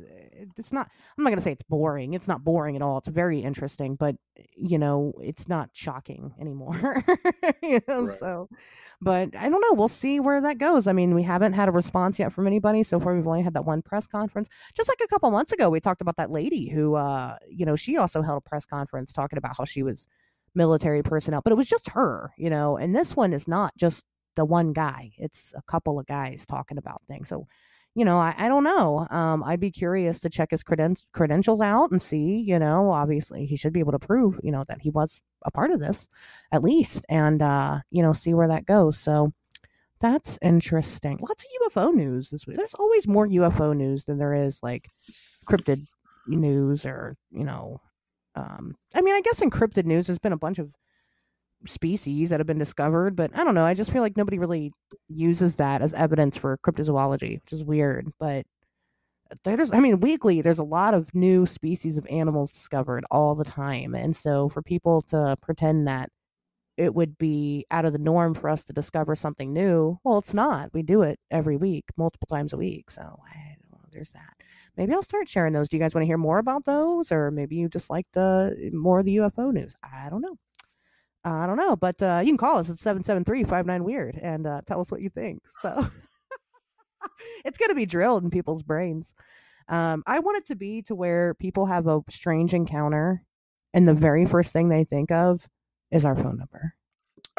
it's not. I'm not gonna say it's boring. It's not boring at all. It's very interesting, but you know, it's not shocking anymore. you know, Right. so, but I don't know. We'll see where that goes. I mean, we haven't had a response yet from anybody so far. We've only had that one press conference. Just like a couple months ago, we talked about that lady who, uh, you know, she also held a press conference talking about how she was military personnel, but it was just her, you know. And this one is not just the one guy; it's a couple of guys talking about things. So you know, I, I don't know. Um, I'd be curious to check his creden- credentials out and see, you know, obviously he should be able to prove, you know, that he was a part of this at least and, uh, you know, see where that goes. So that's interesting. Lots of UFO news this week. There's always more UFO news than there is like cryptid news or, you know, um, I mean, I guess in cryptid news, there's been a bunch of species that have been discovered, but I don't know. I just feel like nobody really uses that as evidence for cryptozoology, which is weird. But there's, I mean, weekly, there's a lot of new species of animals discovered all the time. And so for people to pretend that it would be out of the norm for us to discover something new, well, it's not. We do it every week, multiple times a week. So I there's that. Maybe I'll start sharing those. Do you guys want to hear more about those? Or maybe you just like the more of the UFO news? I don't know. I don't know, but uh, you can call us at 773 Weird and uh, tell us what you think. So it's going to be drilled in people's brains. Um, I want it to be to where people have a strange encounter and the very first thing they think of is our phone number.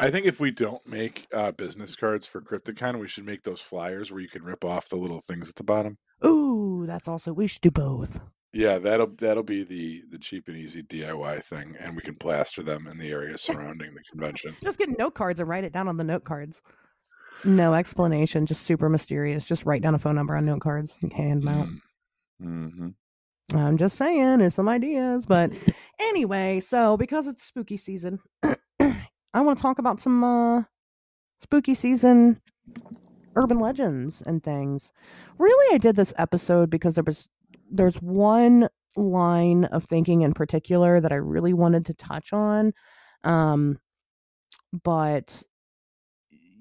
I think if we don't make uh, business cards for Crypticon, we should make those flyers where you can rip off the little things at the bottom. Ooh, that's also, we should do both. Yeah, that'll that'll be the the cheap and easy DIY thing, and we can plaster them in the area surrounding the convention. Just get note cards and write it down on the note cards. No explanation, just super mysterious. Just write down a phone number on note cards and hand them out. Mm-hmm. I'm just saying, there's some ideas. But anyway, so because it's spooky season, I want to talk about some uh, spooky season urban legends and things. Really, I did this episode because there was there's one line of thinking in particular that I really wanted to touch on. Um, but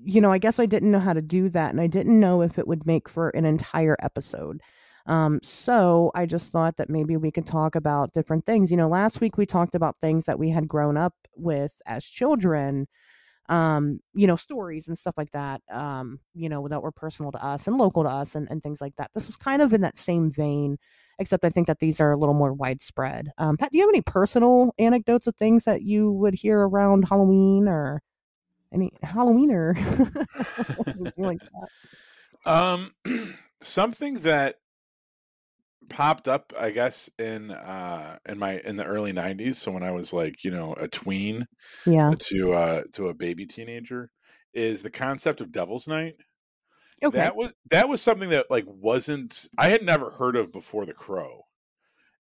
you know, I guess I didn't know how to do that, and I didn't know if it would make for an entire episode. Um, so I just thought that maybe we could talk about different things. You know, last week we talked about things that we had grown up with as children, um, you know, stories and stuff like that, um, you know, that were personal to us and local to us and, and things like that. This is kind of in that same vein, except I think that these are a little more widespread. Um, Pat, do you have any personal anecdotes of things that you would hear around Halloween or any Halloween or like that? Um, something that popped up, I guess, in uh in my in the early '90s. So when I was like, you know, a tween Yeah. to uh to a baby teenager, is the concept of Devil's Night. Okay. That was that was something that like wasn't I had never heard of before The Crow,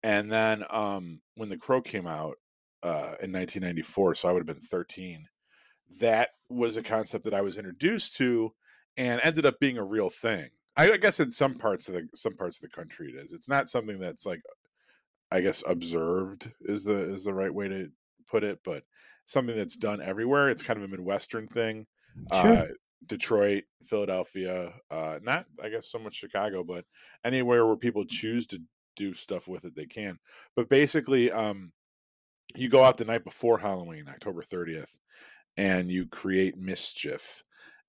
and then um when The Crow came out uh in 1994, so I would have been 13. That was a concept that I was introduced to, and ended up being a real thing. I, guess in some parts of the some parts of the country it is. It's not something that's like I guess observed is the is the right way to put it, but something that's done everywhere. It's kind of a Midwestern thing. Sure. Uh, Detroit, Philadelphia, uh, not I guess so much Chicago, but anywhere where people choose to do stuff with it, they can. But basically, um, you go out the night before Halloween, October 30th, and you create mischief.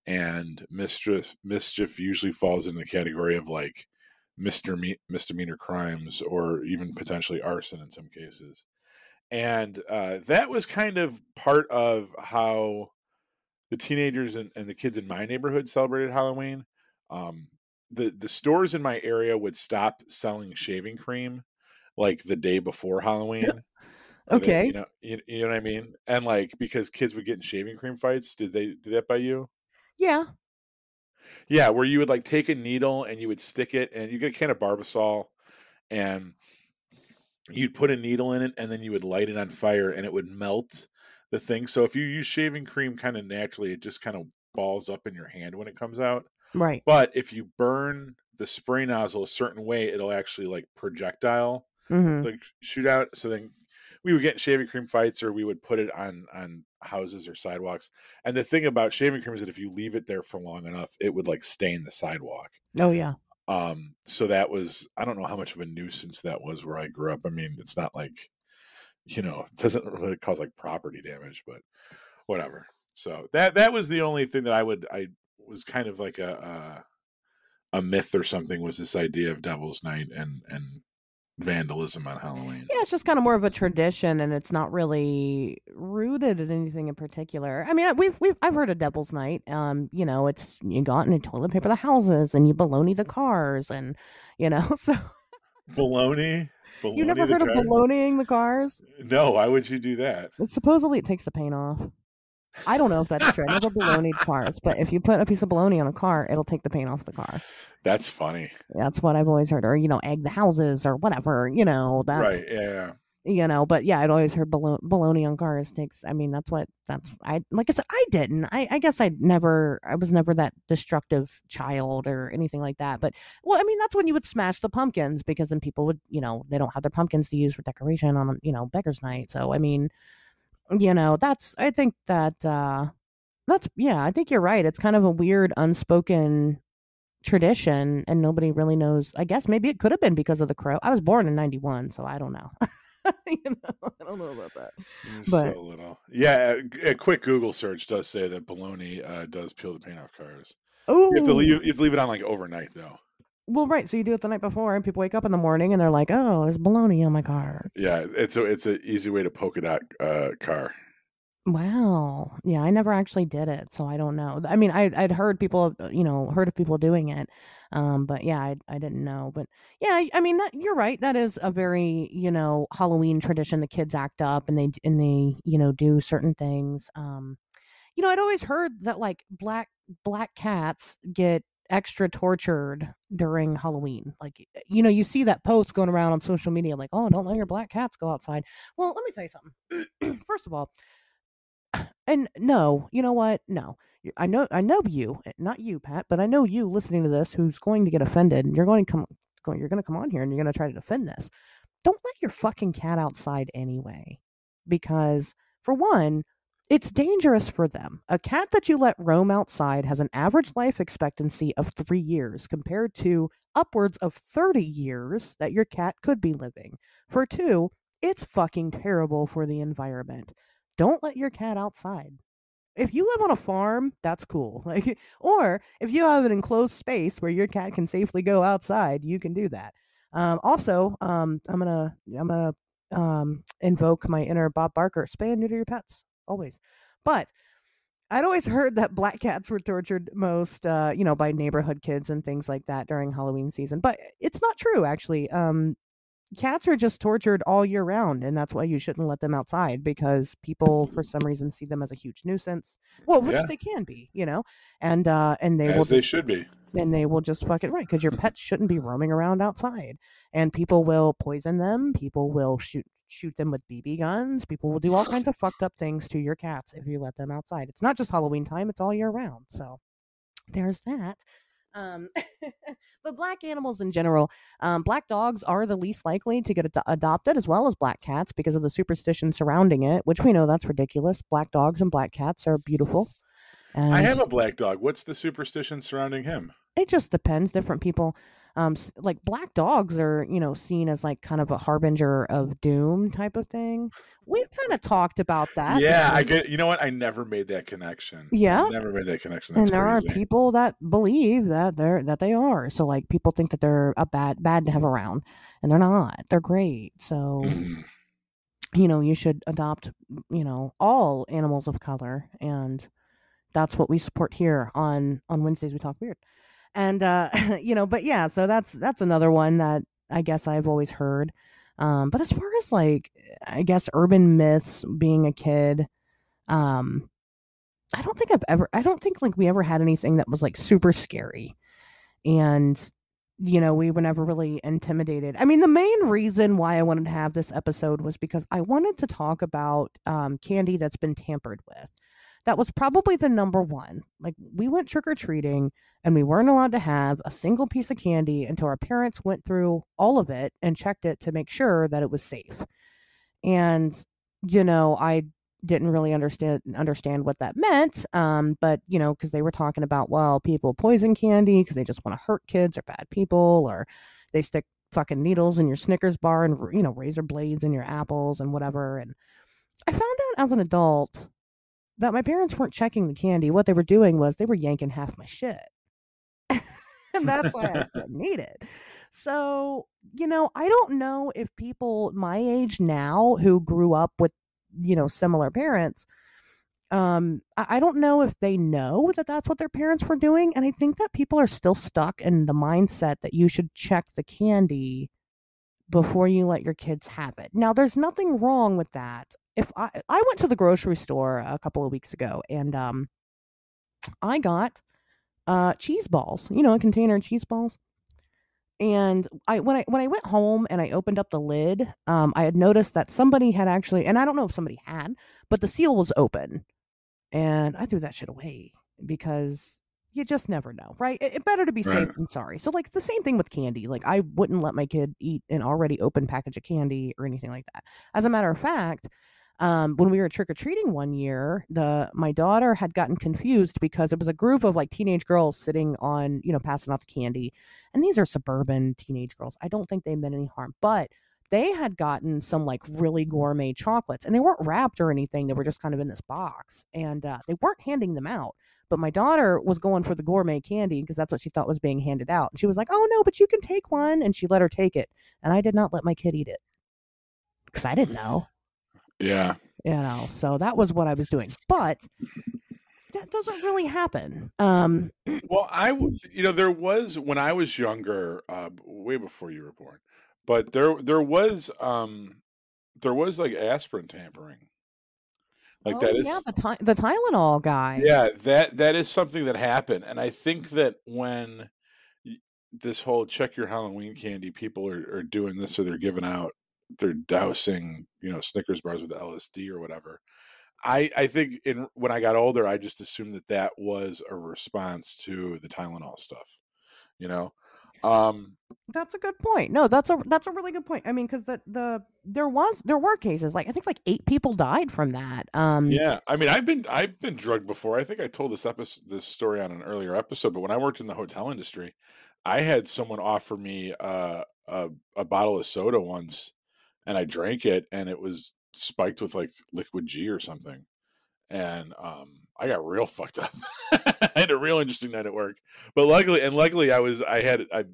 And mischief mischief usually falls in the category of like misdeme- misdemeanor crimes or even potentially arson in some cases. And uh, that was kind of part of how the teenagers and, and the kids in my neighborhood celebrated Halloween. Um, the the stores in my area would stop selling shaving cream like the day before Halloween. Or they- Okay. you know, you, you know what I mean, and like because kids would get in shaving cream fights. Did they do that by you? Yeah. Yeah, where you would like take a needle and you would stick it, and you get a can of Barbasol, and you'd put a needle in it and then you would light it on fire and it would melt the thing. So if you use shaving cream kind of naturally, it just kind of balls up in your hand when it comes out. Right. But if you burn the spray nozzle a certain way, it'll actually like projectile hmm like shoot out. So then we would get in shaving cream fights or we would put it on on houses or sidewalks. And the thing about shaving cream is that if you leave it there for long enough, it would like stain the sidewalk. Oh yeah. Um, so that was I don't know how much of a nuisance that was where I grew up. I mean, it's not like you know, it doesn't really cause like property damage, but whatever. So that that was the only thing that I would I was kind of like a a, a myth or something was this idea of Devil's Night and and vandalism on Halloween. Yeah, it's just kind of more of a tradition, and it's not really rooted in anything in particular. I mean, we've we've I've heard of Devil's Night. Um, you know, it's you go out and you toilet paper the houses, and you baloney the cars, and you know, so Baloney. You never heard of baloneying the cars? No, why would you do that? Supposedly it takes the paint off. I don't know if that's true. I never baloneyed cars, but if you put a piece of baloney on a car, it'll take the paint off the car. That's funny. That's what I've always heard, or you know, egg the houses or whatever. You know, that's right. Yeah. you know but yeah i'd always heard baloney on cars takes i mean that's what that's i like i said i didn't i i guess i never i was never that destructive child or anything like that but well i mean that's when you would smash the pumpkins because then people would you know they don't have their pumpkins to use for decoration on you know beggars night so i mean you know that's i think that uh that's yeah i think you're right it's kind of a weird unspoken tradition and nobody really knows i guess maybe it could have been because of the crow i was born in 91 so i don't know you know, I don't know about that. You're But- so little. Yeah, a, a quick Google search does say that baloney uh, does peel the paint off cars. Oh, You have to leave. You have to leave it on like overnight though. Well, right. So you do it the night before, and people wake up in the morning and they're like, "Oh, there's baloney on my car." Yeah, it's a it's an easy way to polka dot uh, car. Wow. Yeah, I never actually did it, so I don't know. I mean, I I'd heard people, uh, you know, heard of people doing it, um, but yeah, I I didn't know. But yeah, I, I mean, that, you're right. That is a very you know Halloween tradition. The kids act up and they and they you know do certain things. Um, you know, I'd always heard that like black black cats get extra tortured during Halloween. Like, you know, you see that post going around on social media, like, oh, don't let your black cats go outside. Well, let me tell you something. First of all, and no, you know what? No. I know I know you, eh, not you, Pat, but I know you listening to this who's going to get offended and you're going to come you're going to come on here and you're going to try to defend this. Don't let your fucking cat outside anyway. Because for one, it's dangerous for them. A cat that you let roam outside has an average life expectancy of 3 years compared to upwards of 30 years that your cat could be living. For two, it's fucking terrible for the environment don't let your cat outside. If you live on a farm, that's cool. Like or if you have an enclosed space where your cat can safely go outside, you can do that. Um, also, um, I'm gonna I'm gonna um, invoke my inner Bob Barker: spay and neuter your pets always. But I'd always heard that black cats were tortured most, uh, you know, by neighborhood kids and things like that during Halloween season. But it's not true, actually. Um, cats are just tortured all year round and that's why you shouldn't let them outside because people for some reason see them as a huge nuisance well which Yeah. they can be you know and uh and they will as they just, should be. and they will just fuck it right because your pets shouldn't be roaming around outside and people will poison them people will shoot shoot them with bb guns people will do all kinds of fucked up things to your cats if you let them outside it's not just halloween time it's all year round so there's that um but black animals in general um, black dogs are the least likely to get ad- adopted as well as black cats because of the superstition surrounding it which we know that's ridiculous black dogs and black cats are beautiful and I have a black dog. What's the superstition surrounding him? it just depends different people um like black dogs are you know seen as like kind of a harbinger of doom type of thing we've kind of talked about that yeah, I get. You know what? I never made that connection. Yeah. never made that connection. and there crazy. are people that believe that they're that they are so like people think that they're a bad bad to have around and they're not they're great so Mhm. you know you should adopt you know all animals of color and that's what we support here on on wednesdays we talk weird and uh you know but yeah so that's that's another one that i guess i've always heard um but as far as like i guess urban myths being a kid um i don't think i've ever i don't think like we ever had anything that was like super scary and you know, we were never really intimidated. I mean, the main reason why I wanted to have this episode was because I wanted to talk about um, candy that's been tampered with. That was probably the number one. Like, we went trick or treating and we weren't allowed to have a single piece of candy until our parents went through all of it and checked it to make sure that it was safe. And, you know, I didn't really understand understand what that meant. Um, but you know, because they were talking about well, people poison candy because they just want to hurt kids or bad people, or they stick fucking needles in your Snickers bar and you know razor blades in your apples and whatever. And I found out as an adult that my parents weren't checking the candy. What they were doing was they were yanking half my shit. and that's why I didn't need it. So, you know, I don't know if people my age now who grew up with you know similar parents um I, I don't know if they know that that's what their parents were doing and i think that people are still stuck in the mindset that you should check the candy before you let your kids have it now there's nothing wrong with that if i i went to the grocery store a couple of weeks ago and um i got uh cheese balls you know a container of cheese balls and I when I when I went home and I opened up the lid, um, I had noticed that somebody had actually, and I don't know if somebody had, but the seal was open, and I threw that shit away because you just never know, right? It, it better to be Right. safe than sorry. So like the same thing with candy. Like I wouldn't let my kid eat an already open package of candy or anything like that. As a matter of fact, um, when we were trick or treating one year, the my daughter had gotten confused because it was a group of like teenage girls sitting on, you know, passing out the candy, and these are suburban teenage girls. I don't think they meant any harm, but they had gotten some like really gourmet chocolates, and they weren't wrapped or anything. They were just kind of in this box, and uh, they weren't handing them out. But my daughter was going for the gourmet candy because that's what she thought was being handed out. And she was like, "Oh no, but you can take one," and she let her take it, and I did not let my kid eat it because I didn't know Yeah. you know so that was what i was doing but that doesn't really happen um Well, I, you know, there was when I was younger, uh, way before you were born, but there, there was, um, there was like aspirin tampering, like oh, that is, yeah the, Ty- the tylenol guy yeah, that that is something that happened, and I think that when this whole check your Halloween candy, people are, are doing this, or they're giving out, they're dousing, you know, Snickers bars with LSD or whatever. I I think in when I got older, I just assumed that that was a response to the Tylenol stuff, you know. Um, that's a good point no that's a that's a really good point i mean because the the there was there were cases like i think like eight people died from that um yeah, I mean, I've been I've been drugged before. I think I told this episode this story on an earlier episode, but when I worked in the hotel industry, I had someone offer me uh, a a bottle of soda once, and I drank it, and it was spiked with like liquid G or something, and um, I got real fucked up. I had a real interesting night at work, but luckily, and luckily, I was I had I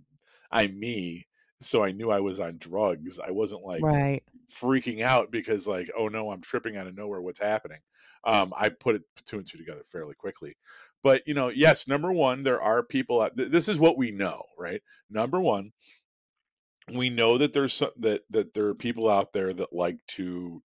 I me, so I knew I was on drugs. I wasn't like right freaking out because like oh no i'm tripping out of nowhere what's happening um i put it two and two together fairly quickly but you know yes number one there are people out th- this is what we know right number one we know that there's some, that that there are people out there that like to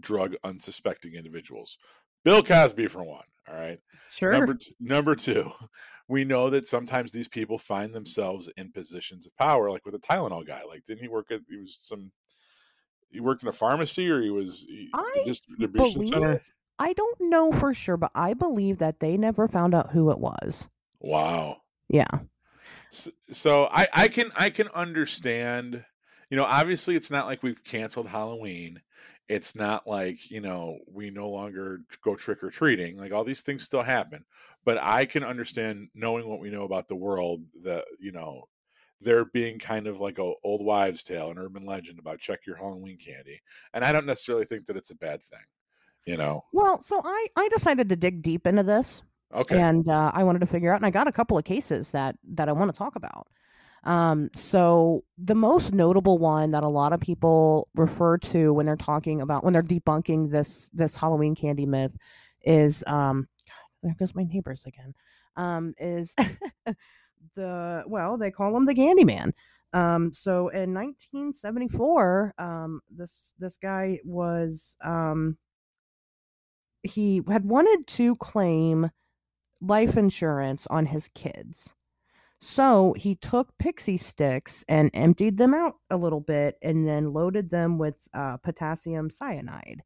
drug unsuspecting individuals bill cosby for one all right sure Number t- number two, we know that sometimes these people find themselves in positions of power, like with the Tylenol guy. Like, didn't he work at? He was some. He worked in a pharmacy, or he was he- I distribution center. believe i don't know for sure but i believe that they never found out who it was Wow. yeah So, so I I can I can understand. You know, obviously, it's not like we've canceled Halloween. It's not like you know we no longer go trick or treating. Like all these things still happen, but I can understand knowing what we know about the world. That you know, there being kind of like a old wives' tale, an urban legend about check your Halloween candy, and I don't necessarily think that it's a bad thing. You know, well so i i decided to dig deep into this okay, and uh, I wanted to figure out, and I got a couple of cases that that I want to talk about. Um, so the most notable one that a lot of people refer to when they're talking about when they're debunking this this Halloween candy myth is um, there goes my neighbors again. Um, is the well they call him the Candyman. Um, so in 1974, um, this this guy was um, he had wanted to claim life insurance on his kids. So he took Pixy Stix and emptied them out a little bit and then loaded them with uh, potassium cyanide.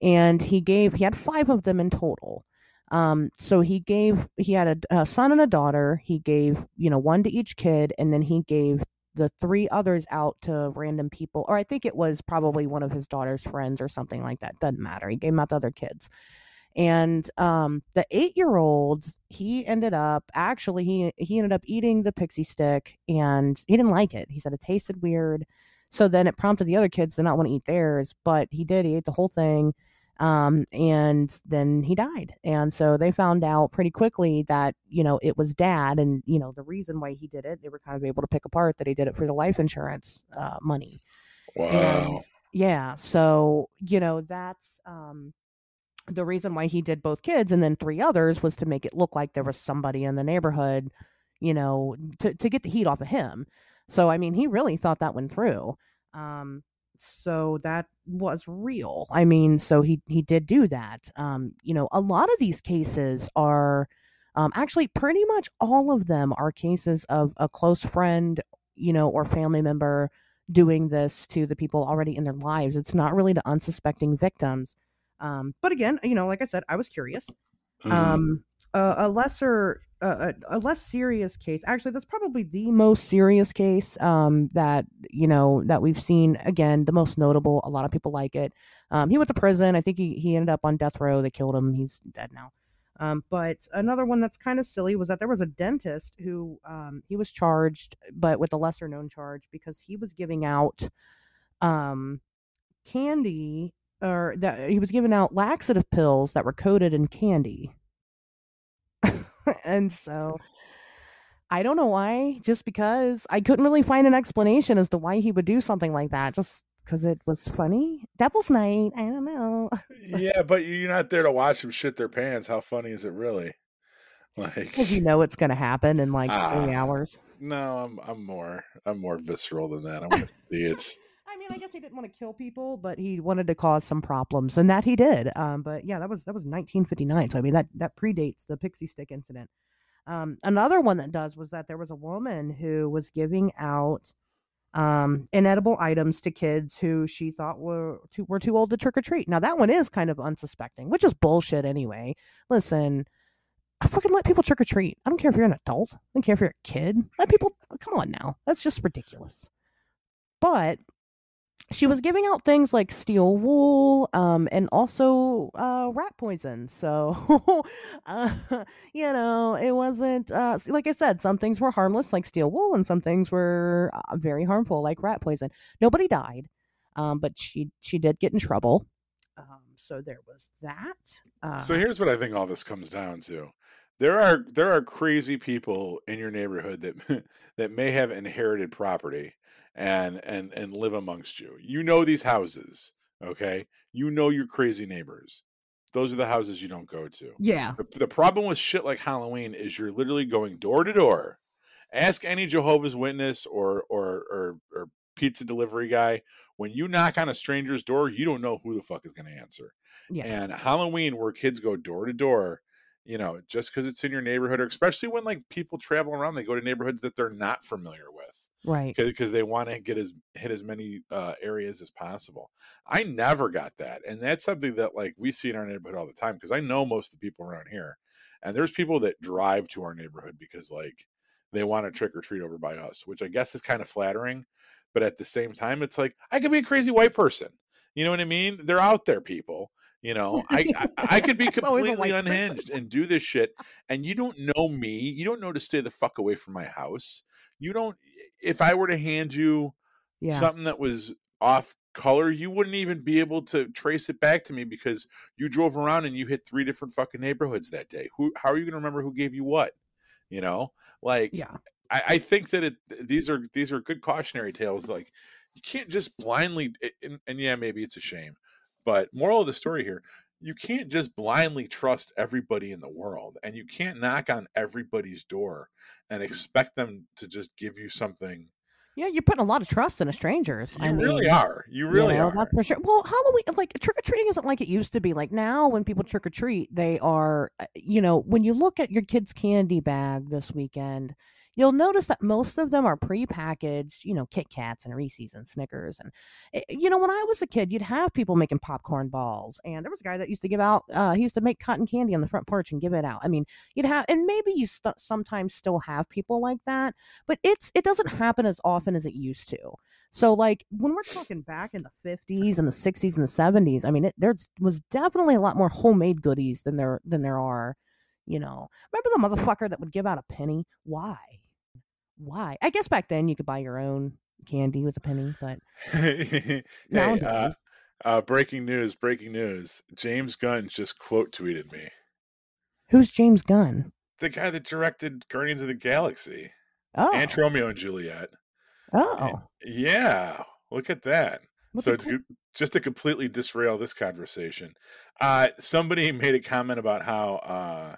And he gave, he had five of them in total. Um, so he gave, he had a, a son and a daughter. He gave, you know, one to each kid, and then he gave the three others out to random people, or I think it was probably one of his daughter's friends or something like that. Doesn't matter. He gave them out to other kids. And um, the eight year old, he ended up actually he he ended up eating the pixie stick and he didn't like it. He said it tasted weird. So then it prompted the other kids to not want to eat theirs, but he did. He ate the whole thing. Um, and then he died. And so they found out pretty quickly that, you know, it was dad. And, you know, the reason why he did it, they were kind of able to pick apart that he did it for the life insurance uh, money. Wow. And yeah. So, you know, that's, um, the reason why he did both kids and then three others was to make it look like there was somebody in the neighborhood, you know, to, to get the heat off of him. So, I mean, he really thought that went through. Um, so that was real. I mean, so he he did do that. Um, you know, a lot of these cases are um, actually pretty much all of them are cases of a close friend, you know, or family member doing this to the people already in their lives. It's not really the unsuspecting victims. Um, but again, you know, like I said, I was curious. Mhm. Um, a, a lesser, uh, a, a less serious case. Actually, that's probably the most serious case um, that you know that we've seen. Again, the most notable. A lot of people like it. Um, he went to prison. I think he he ended up on death row. They killed him. He's dead now. Um, but another one that's kind of silly was that there was a dentist who um, he was charged, but with a lesser known charge because he was giving out um, candy or that he was giving out laxative pills that were coated in candy. and so I don't know why, just because I couldn't really find an explanation as to why he would do something like that. Just because it was funny. Devil's Night. I don't know. yeah, but you're not there to watch them shit their pants. How funny is it really? Like, Because you know it's going to happen in like three Ah. hours. no, I'm I'm more I'm more visceral than that. I want to see it. I mean, I guess he didn't want to kill people, but he wanted to cause some problems, and that he did. Um, but yeah, that was that was 1959. So I mean, that that predates the pixie stick incident. Um, another one that does was that there was a woman who was giving out um, inedible items to kids who she thought were too were too old to trick or treat. Now that one is kind of unsuspecting, which is bullshit anyway. Listen, I fucking let people trick or treat. I don't care if you're an adult. I don't care if you're a kid. Let people come on now. That's just ridiculous. But she was giving out things like steel wool um, and also uh, rat poison. So, uh, you know, it wasn't, uh, like I said, some things were harmless, like steel wool, and some things were uh, very harmful, like rat poison. Nobody died, um, but she, she did get in trouble. Um, so there was that. Uh, So here's what I think all this comes down to. There are there are crazy people in your neighborhood that that may have inherited property and and and live amongst you. You know these houses, okay? You know your crazy neighbors. Those are the houses you don't go to. yeah. The, the problem with shit like Halloween is you're literally going door to door. Ask any Jehovah's Witness or or or, or pizza delivery guy. When you knock on a stranger's door, you don't know who the fuck is going to answer. Yeah. And Halloween, where kids go door to door, you know, just because it's in your neighborhood, or especially when like people travel around, they go to neighborhoods that they're not familiar with Right. because they want to get as hit as many uh, areas as possible. I never got that, and that's something that like we see in our neighborhood all the time because I know most of the people around here, and there's people that drive to our neighborhood because like they want to trick or treat over by us, which I guess is kind of flattering, but at the same time, it's like I could be a crazy white person. You know what I mean? They're out there, people. You know, I I, I could be It's always a completely white person. unhinged and do this shit, and you don't know me. You don't know to stay the fuck away from my house. You don't. If I were to hand you Yeah. something that was off color, you wouldn't even be able to trace it back to me because you drove around and you hit three different fucking neighborhoods that day. Who? How are you going to remember who gave you what? You know, like yeah. I, I think that it these are these are good cautionary tales. Like you can't just blindly and, and yeah, maybe it's a shame, but moral of the story here: you can't just blindly trust everybody in the world, and you can't knock on everybody's door and expect them to just give you something. Yeah. You're putting a lot of trust in a strangers. You I really are. You really you know, are. That's for sure. Well, Halloween, like trick or treating isn't like it used to be. Like now, when people trick or treat, they are, uh, you know, when you look at your kid's candy bag this weekend, you'll notice that most of them are pre-packaged, you know, Kit Kats and Reese's and Snickers. And, eh, you know, when I was a kid, you'd have people making popcorn balls. And there was a guy that used to give out, uh, he used to make cotton candy on the front porch and give it out. I mean, you'd have, and maybe you st- sometimes still have people like that, but it's, it doesn't happen as often as it used to. So, like, when we're talking back in the 50s and the 60s and the 70s, I mean, it, there was definitely a lot more homemade goodies than there, than there are you know, remember the motherfucker that would give out a penny? Why? Why? I guess back then you could buy your own candy with a penny, but hey, uh, nowadays. Uh, uh, breaking news! Breaking news! James Gunn just quote tweeted me. Who's James Gunn? The guy that directed Guardians of the Galaxy. Oh, and Tromeo and Juliet. Oh, and, yeah. Look at that. Look so to, just to completely disrail this conversation, uh, somebody made a comment about how uh,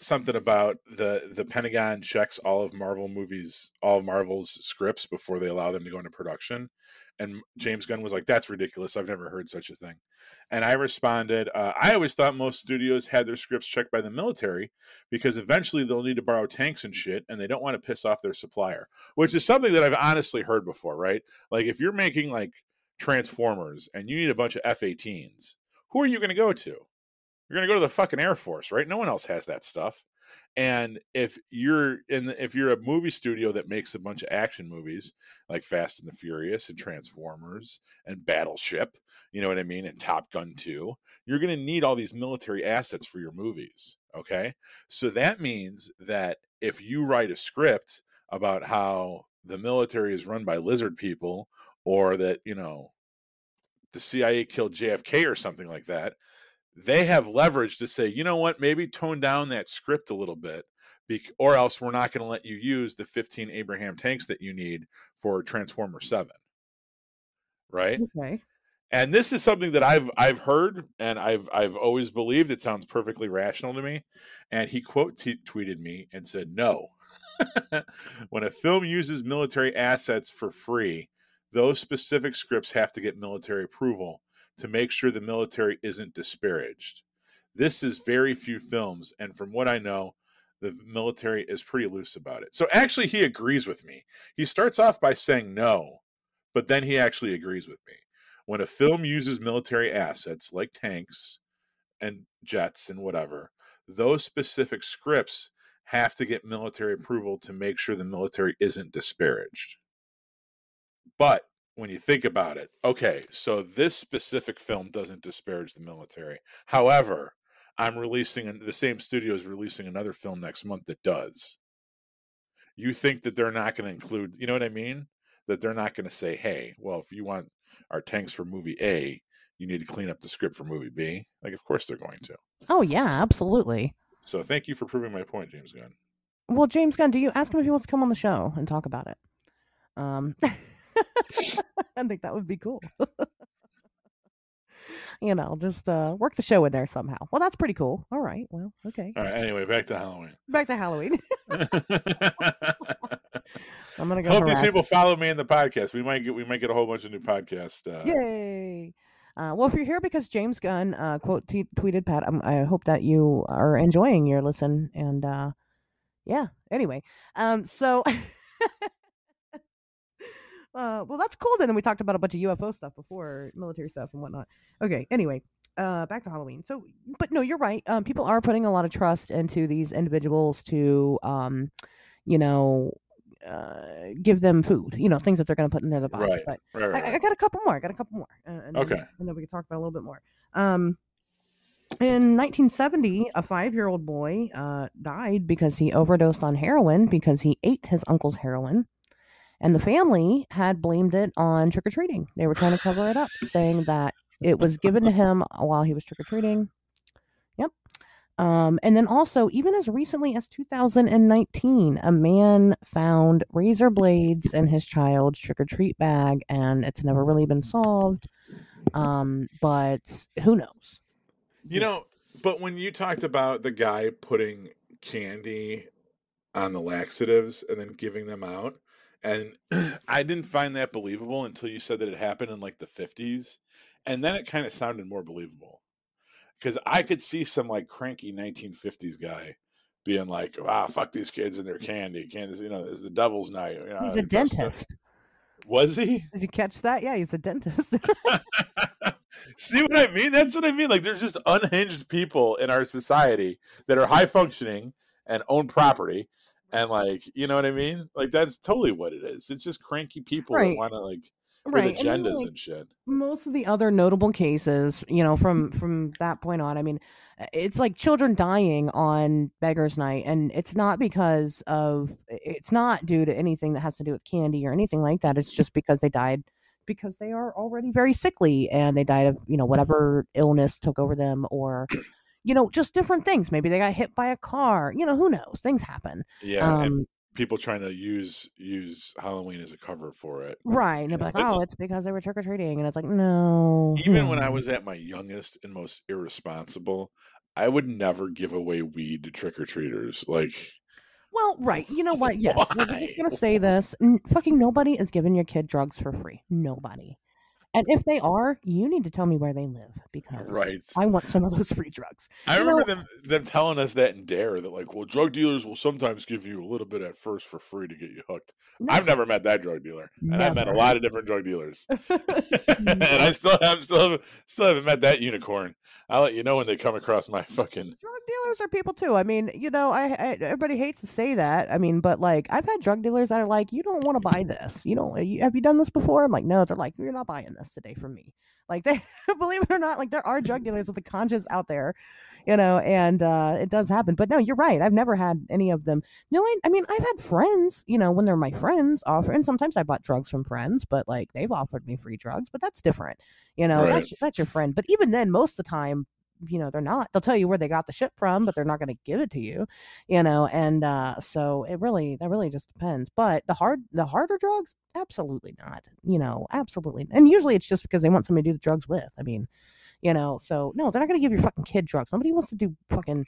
something about the the Pentagon checks all of Marvel movies, all of Marvel's scripts before they allow them to go into production. And James Gunn was like, "That's ridiculous. I've never heard such a thing." And I responded, uh, "I always thought most studios had their scripts checked by the military because eventually they'll need to borrow tanks and shit, and they don't want to piss off their supplier." Which is something that I've honestly heard before, right? Like if you're making like Transformers and you need a bunch of F-18s, who are you going to go to? You're going to go to the fucking Air Force, right? No one else has that stuff. And if you're in, the, if you're a movie studio that makes a bunch of action movies like Fast and the Furious and Transformers and Battleship, you know what I mean, and Top Gun 2, you're going to need all these military assets for your movies. Okay, so that means that if you write a script about how the military is run by lizard people, or that you know the CIA killed JFK or something like that, they have leverage to say, you know what, maybe tone down that script a little bit, or else we're not going to let you use the 15 Abraham tanks that you need for Transformer 7. Right? Okay. And this is something that I've I've heard and I've I've always believed. It sounds perfectly rational to me. And he quote t- tweeted me and said, "No, when a film uses military assets for free, those specific scripts have to get military approval to make sure the military isn't disparaged. This is very few films, and from what I know, the military is pretty loose about it. So actually, he agrees with me. He starts off by saying no, but then he actually agrees with me. When a film uses military assets like tanks and jets and whatever, those specific scripts have to get military approval to make sure the military isn't disparaged. But when you think about it, okay, so this specific film doesn't disparage the military. However, I'm releasing the same studio is releasing another film next month that does. You think that they're not going to include, you know what I mean? That they're not going to say, hey, well, if you want our tanks for movie A, you need to clean up the script for movie B. Like, of course they're going to. Oh, yeah, absolutely. So thank you for proving my point, James Gunn. Well, James Gunn, do you ask him if he wants to come on the show and talk about it? Um, I think that would be cool. you know, just uh, work the show in there somehow. Well, that's pretty cool. All right. Well, okay. All right. Anyway, back to Halloween. Back to Halloween. I'm gonna go. Hope these people follow me in the podcast. We might get we might get a whole bunch of new podcasts. Uh, Yay! Uh, well, if you're here because James Gunn uh, quote t- tweeted Pat, um, I hope that you are enjoying your listen. And uh, yeah. Anyway, um, so Uh, well, that's cool then. And we talked about a bunch of UFO stuff before, military stuff and whatnot. Okay, anyway, uh, back to Halloween. So, but no, you're right. Um, people are putting a lot of trust into these individuals to, um, you know, uh, give them food, you know, things that they're going to put in their body. Right. But right, right, I, I, got a couple more. I got a couple more. Uh, and okay. Then, and then we can talk about a little bit more. Um, in 1970, a five-year-old boy uh, died because he overdosed on heroin because he ate his uncle's heroin. And the family had blamed it on trick or treating. They were trying to cover it up, saying that it was given to him while he was trick or treating. Yep. Um, and then also, even as recently as 2019, a man found razor blades in his child's trick or treat bag, and it's never really been solved. Um, but who knows? You know, but when you talked about the guy putting candy on the laxatives and then giving them out, and I didn't find that believable until you said that it happened in like the 50s. And then it kind of sounded more believable. Because I could see some like cranky 1950s guy being like, ah, fuck these kids and their candy. Candy, you know, is the devil's night. You know, He's a best stuff. dentist. Was he? Did you catch that? Yeah, he's a dentist. See what I mean? That's what I mean. Like, there's just unhinged people in our society that are high functioning and own property. And, like, you know what I mean? Like, that's totally what it is. It's just cranky people Right. that want to, like, right. and then, agendas like, and shit. most of the other notable cases, you know, from from that point on, I mean, uh, it's like children dying on beggars night and it's not because of it's not due to anything that has to do with candy or anything like that. It's just because they died because they are already very sickly and they died of, you know, whatever illness took over them or you know, just different things. Maybe they got hit by a car. You know, who knows? Things happen. Yeah. and Um, people trying to use use Halloween as a cover for it. right. And they'll be like, oh, it's because they were trick or treating. And it's like, no. Even when I was at my youngest and most irresponsible, I would never give away weed to trick or treaters. Like, Well, right. You know what? Yes. Why? just gonna say this. N- fucking nobody is giving your kid drugs for free. Nobody. And if they are, you need to tell me where they live because Right. I want some of those free drugs. I You remember know- them them telling us that in D.A.R.E. that like, well, drug dealers will sometimes give you a little bit at first for free to get you hooked. I've never met that drug dealer, and I've met a lot of different drug dealers, and I still have still haven't, still haven't met that unicorn. I'll let you know when they come across my fucking. drug dealers are people too. I mean, you know, I, I everybody hates to say that. I mean, but like I've had drug dealers that are like, "You don't want to buy this. You don't. Have you done this before?" I'm like, "No." They're like, "You're not buying this today from me." Like they believe it or not, like there are drug dealers with a conscience out there, you know, and uh, it does happen. But no, you're right. I've never had any of them. No, I, I mean, I've had friends, you know, when they're my friends offer, and sometimes I bought drugs from friends, but like they've offered me free drugs, but that's different, you know. Right. That's that's your friend. But even then, most of the time, you know they're not they'll tell you where they got the shit from but they're not going to give it to you you know and uh so it really that really just depends but the hard the harder drugs absolutely not you know absolutely and usually it's just because they want somebody to do the drugs with i mean you know so no they're not going to give your fucking kid drugs nobody wants to do fucking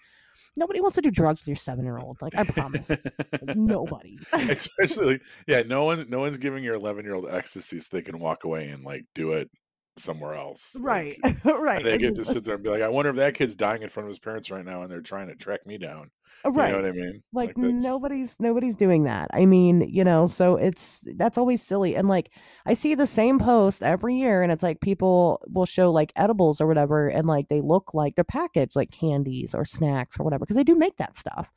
nobody wants to do drugs with your seven year old like i promise nobody. Especially, yeah, no one, no one's giving your eleven year old ecstasy so they can walk away and like do it somewhere else. right Like, right they get to sit there and be like, I wonder if that kid's dying in front of his parents right now, and they're trying to track me down. right You know what I mean? like, that's- nobody's nobody's doing that i mean you know so it's that's always silly and like i see the same post every year and it's like people will show like edibles or whatever and like they look like they're packaged like candies or snacks or whatever because they do make that stuff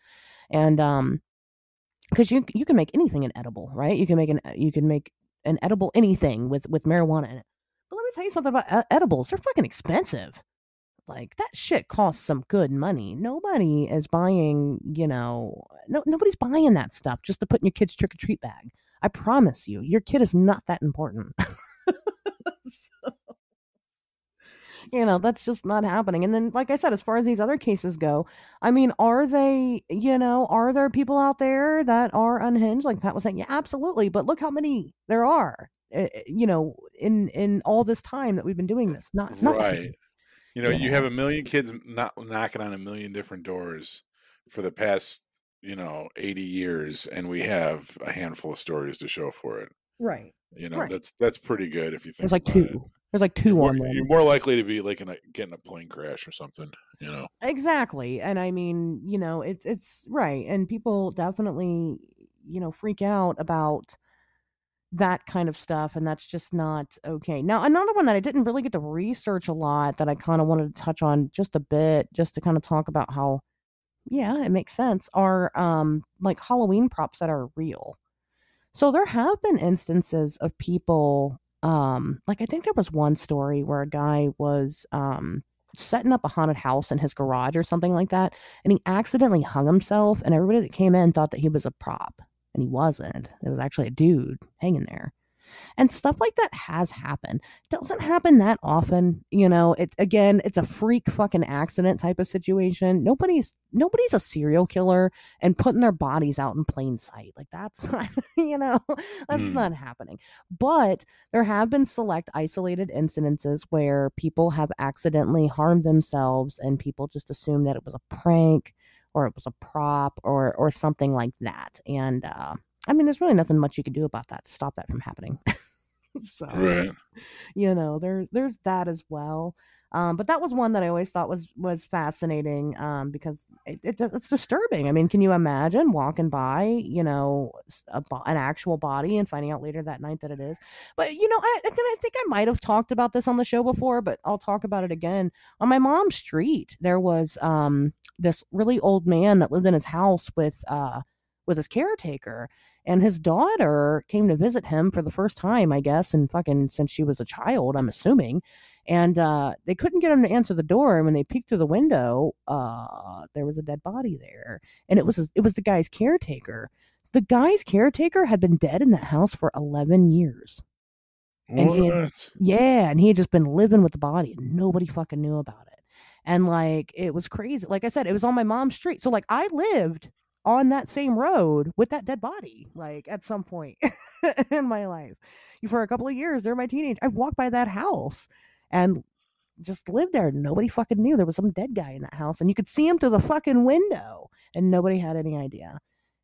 and um because you you can make anything an edible right you can make an you can make an edible anything with with marijuana in it but let me tell you something about edibles they're fucking expensive like that shit costs some good money. Nobody is buying, you know, no nobody's buying that stuff just to put in your kid's trick or treat bag. I promise you, your kid is not that important. So, you know, that's just not happening. And then, like I said, as far as these other cases go, I mean, are they, you know, are there people out there that are unhinged? Like Pat was saying, yeah, absolutely. But look how many there are. Uh, You know, in in all this time that we've been doing this, not right. You know, you you have a million kids not knocking on a million different doors for the past, you know, 80 years, and we have a handful of stories to show for it. right. You know, Right. that's that's pretty good if you think There's like two. it. There's like You're two more, on there. you're more likely to be like in a, getting a plane crash or something. You know, Exactly. And I mean, you know, it's it's right. And people definitely, you know, freak out about that kind of stuff and that's just not okay. Now, another one that I didn't really get to research a lot that I kind of wanted to touch on just a bit just to kind of talk about how yeah, it makes sense are um like Halloween props that are real. So there have been instances of people um like I think there was one story where a guy was um setting up a haunted house in his garage or something like that and he accidentally hung himself and everybody that came in thought that he was a prop and he wasn't. It was actually a dude hanging there. And stuff like that has happened. Doesn't happen that often, you know. It's again, it's a freak fucking accident type of situation. Nobody's nobody's a serial killer and putting their bodies out in plain sight. Like that's not, you know, that's Hmm. not happening. But there have been select isolated incidences where people have accidentally harmed themselves and people just assume that it was a prank or it was a prop or or something like that. And uh I mean there's really nothing much you can do about that to stop that from happening. so right? you know there's there's that as well Um, but that was one that I always thought was was fascinating um, because it, it, it's disturbing. I mean, can you imagine walking by, you know, a, an actual body and finding out later that night that it is? But you know, I, I think I might have talked about this on the show before, but I'll talk about it again. On my mom's street, there was um, this really old man that lived in his house with uh, with his caretaker and his daughter came to visit him for the first time, I guess, and fucking since she was a child, I'm assuming and uh, they couldn't get him to answer the door. And when they peeked through the window, uh, there was a dead body there, and it was it was the guy's caretaker. The guy's caretaker had been dead in that house for eleven years. And what? Had, yeah, and he had just been living with the body, and nobody fucking knew about it. And like it was crazy. Like I said, it was on my mom's street. So like I lived on that same road with that dead body, like at some point in my life. For a couple of years during my teenage, I've walked by that house and just lived there. Nobody fucking knew there was some dead guy in that house, and you could see him through the fucking window, and nobody had any idea.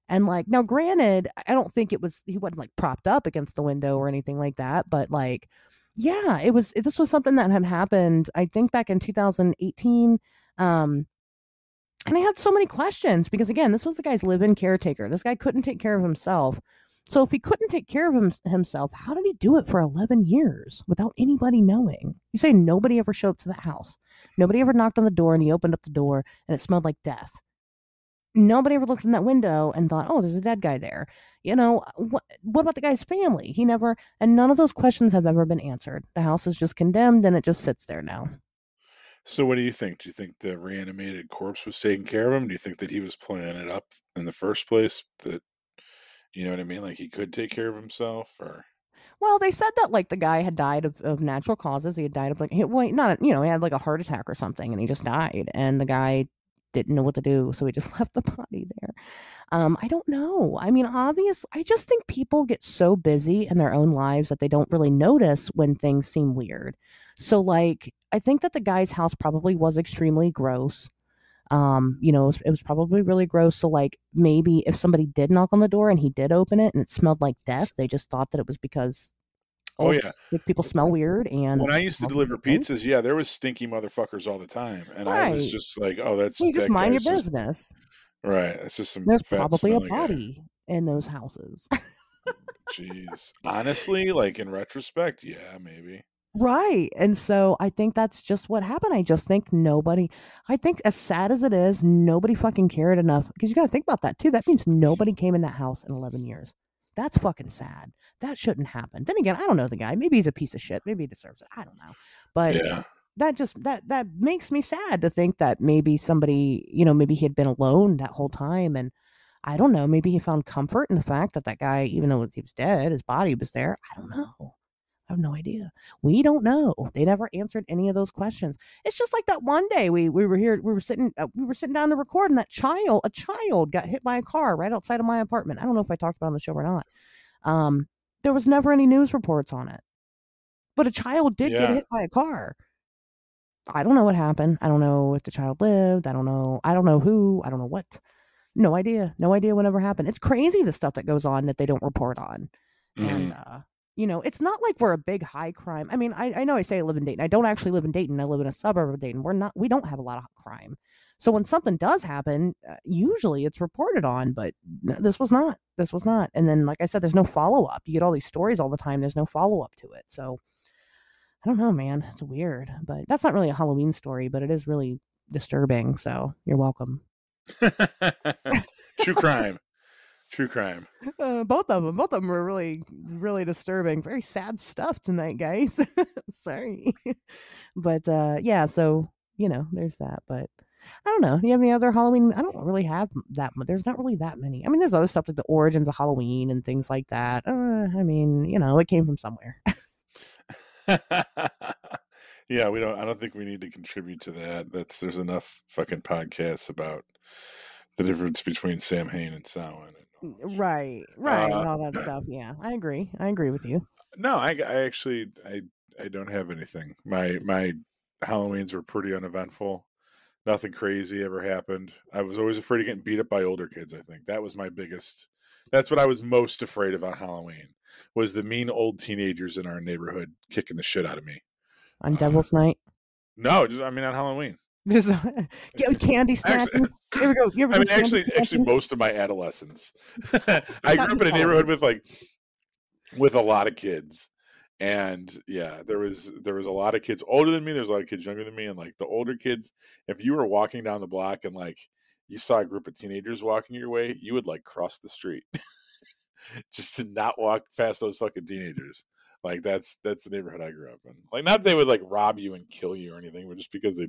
And like now, granted, I don't think it was he wasn't like propped up against the window or anything like that, but like, yeah, it was. This was something that had happened. I think back in 2018. Um, and I had so many questions because again, this was the guy's live-in caretaker. This guy couldn't take care of himself. So if he couldn't take care of him, himself, how did he do it for 11 years without anybody knowing? You say nobody ever showed up to the house. Nobody ever knocked on the door and he opened up the door and it smelled like death. Nobody ever looked in that window and thought, "Oh, there's a dead guy there." You know, uh, what what about the guy's family? He never and none of those questions have ever been answered. The house is just condemned and it just sits there now. So what do you think? Do you think the reanimated corpse was taking care of him? Do you think that he was playing it up in the first place that you know what I mean? Like he could take care of himself or well, they said that like the guy had died of, of natural causes. He had died of like he, well, not you know he had like a heart attack or something, and he just died. And the guy didn't know what to do, so he just left the body there. Um, I don't know. I mean, obvious. I just think people get so busy in their own lives that they don't really notice when things seem weird. So, like, I think that the guy's house probably was extremely gross um, you know, it was, it was, probably really gross. So, like, maybe if somebody did knock on the door and he did open it and it smelled like death, they just thought that it was because oh, yeah, people smell weird. And when I used to deliver pizzas, yeah, there was stinky motherfuckers all the time, and right. I was just like, oh, that's you just mind your just, business. Right, it's just some. There's probably a body guy. in those houses. Jeez, honestly, like in retrospect, yeah, maybe. Right. And so I think that's just what happened. I just think nobody, I think as sad as it is, nobody fucking cared enough. Because you got to think about that too. That means nobody came in that house in 11 years. That's fucking sad. That shouldn't happen. Then again, I don't know the guy. Maybe he's a piece of shit. Maybe he deserves it. I don't know. But yeah. that just, that, that makes me sad to think that maybe somebody, you know, maybe he had been alone that whole time. And I don't know. Maybe he found comfort in the fact that that guy, even though he was dead, his body was there. I don't know. I have no idea. We don't know. They never answered any of those questions. It's just like that one day we we were here. We were sitting. Uh, we were sitting down to record, and that child, a child, got hit by a car right outside of my apartment. I don't know if I talked about on the show or not. Um, there was never any news reports on it, but a child did yeah. get hit by a car. I don't know what happened. I don't know if the child lived. I don't know. I don't know who. I don't know what. No idea. No idea whatever happened. It's crazy the stuff that goes on that they don't report on. Mm. And uh, you know, it's not like we're a big high crime. I mean, I, I know I say I live in Dayton. I don't actually live in Dayton. I live in a suburb of Dayton. We're not, we don't have a lot of crime. So when something does happen, uh, usually it's reported on, but this was not. This was not. And then, like I said, there's no follow up. You get all these stories all the time. There's no follow up to it. So I don't know, man. It's weird, but that's not really a Halloween story, but it is really disturbing. So you're welcome. True crime. True crime. Uh, both of them. Both of them were really, really disturbing. Very sad stuff tonight, guys. Sorry. but uh, yeah, so, you know, there's that. But I don't know. Do you have any other Halloween? I don't really have that much. There's not really that many. I mean, there's other stuff like the origins of Halloween and things like that. Uh, I mean, you know, it came from somewhere. yeah, we don't. I don't think we need to contribute to that. That's there's enough fucking podcasts about the difference between Samhain and Samhain right right uh, and all that stuff yeah i agree i agree with you. No i, I actually i i don't have anything. My my halloweens were pretty uneventful. Nothing crazy ever happened. I was always afraid of getting beat up by older kids i think. That was my biggest that's what i was most afraid of on halloween was the mean old teenagers in our neighborhood kicking the shit out of me. On devil's uh, night? No, just I mean on Halloween. Just get candy snatching. Here we go. You ever I mean, actually, actually, most of my adolescence, I grew up in a neighborhood with like with a lot of kids, and yeah, there was there was a lot of kids older than me. There's a lot of kids younger than me, and like the older kids, if you were walking down the block and like you saw a group of teenagers walking your way, you would like cross the street just to not walk past those fucking teenagers. Like that's that's the neighborhood I grew up in. Like not that they would like rob you and kill you or anything, but just because they,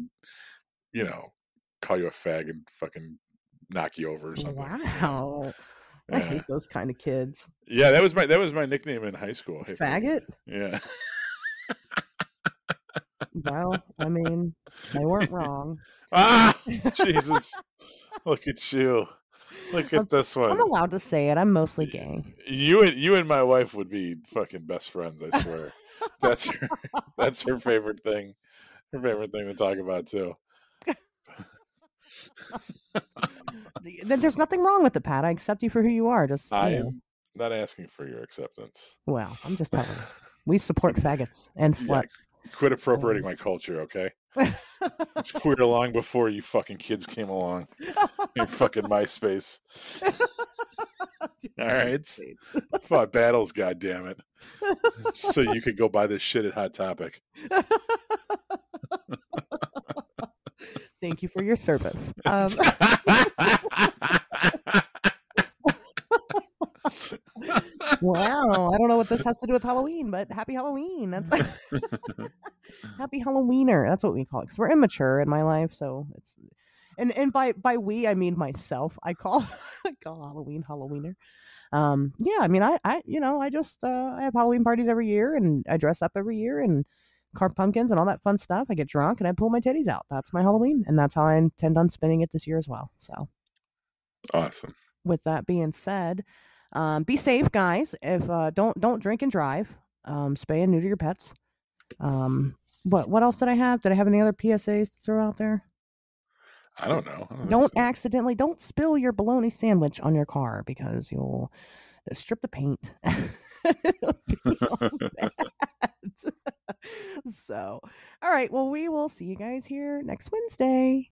you know, call you a fag and fucking knock you over or something. Wow. I hate those kind of kids. Yeah, that was my that was my nickname in high school. Faggot? Yeah. Well, I mean, they weren't wrong. ah, Jesus! Look at you. Look at I'm s- this I'm allowed to say it. I'm mostly gay. You and you and my wife would be fucking best friends. I swear. that's her. That's her favorite thing. Her favorite thing to talk about too. There's nothing wrong with it, Pat. I accept you for who you are. Just you I know. am not asking for your acceptance. well, I'm just telling you. We support faggots and Yeah, quit appropriating my culture, okay? It's queer long before you fucking kids came along. Your fucking MySpace. All right. Fought battles, goddamn it. so you could go buy this shit at Hot Topic. Thank you for your service. Um, wow, I don't know what this has to do with Halloween, but happy Halloween. That's happy Halloweener. That's what we call it because we're immature in my life. So it's and and by by we I mean myself. I call I call Halloween Halloweener. Um, yeah, I mean I I you know I just uh, I have Halloween parties every year and I dress up every year and carve pumpkins and all that fun stuff. I get drunk and I pull my titties out. That's my Halloween, and that's how I intend on spending it this year as well. So awesome. with that being said, um, be safe, guys. If uh, don't don't drink and drive. Um, spay and neuter your pets. Um, what what else did I have? Did I have any other PSAs to throw out there? I don't know. I think Don't so. accidentally don't spill your bologna sandwich on your car because you'll uh, strip the paint. So, all right. Well, we will see you guys here next Wednesday.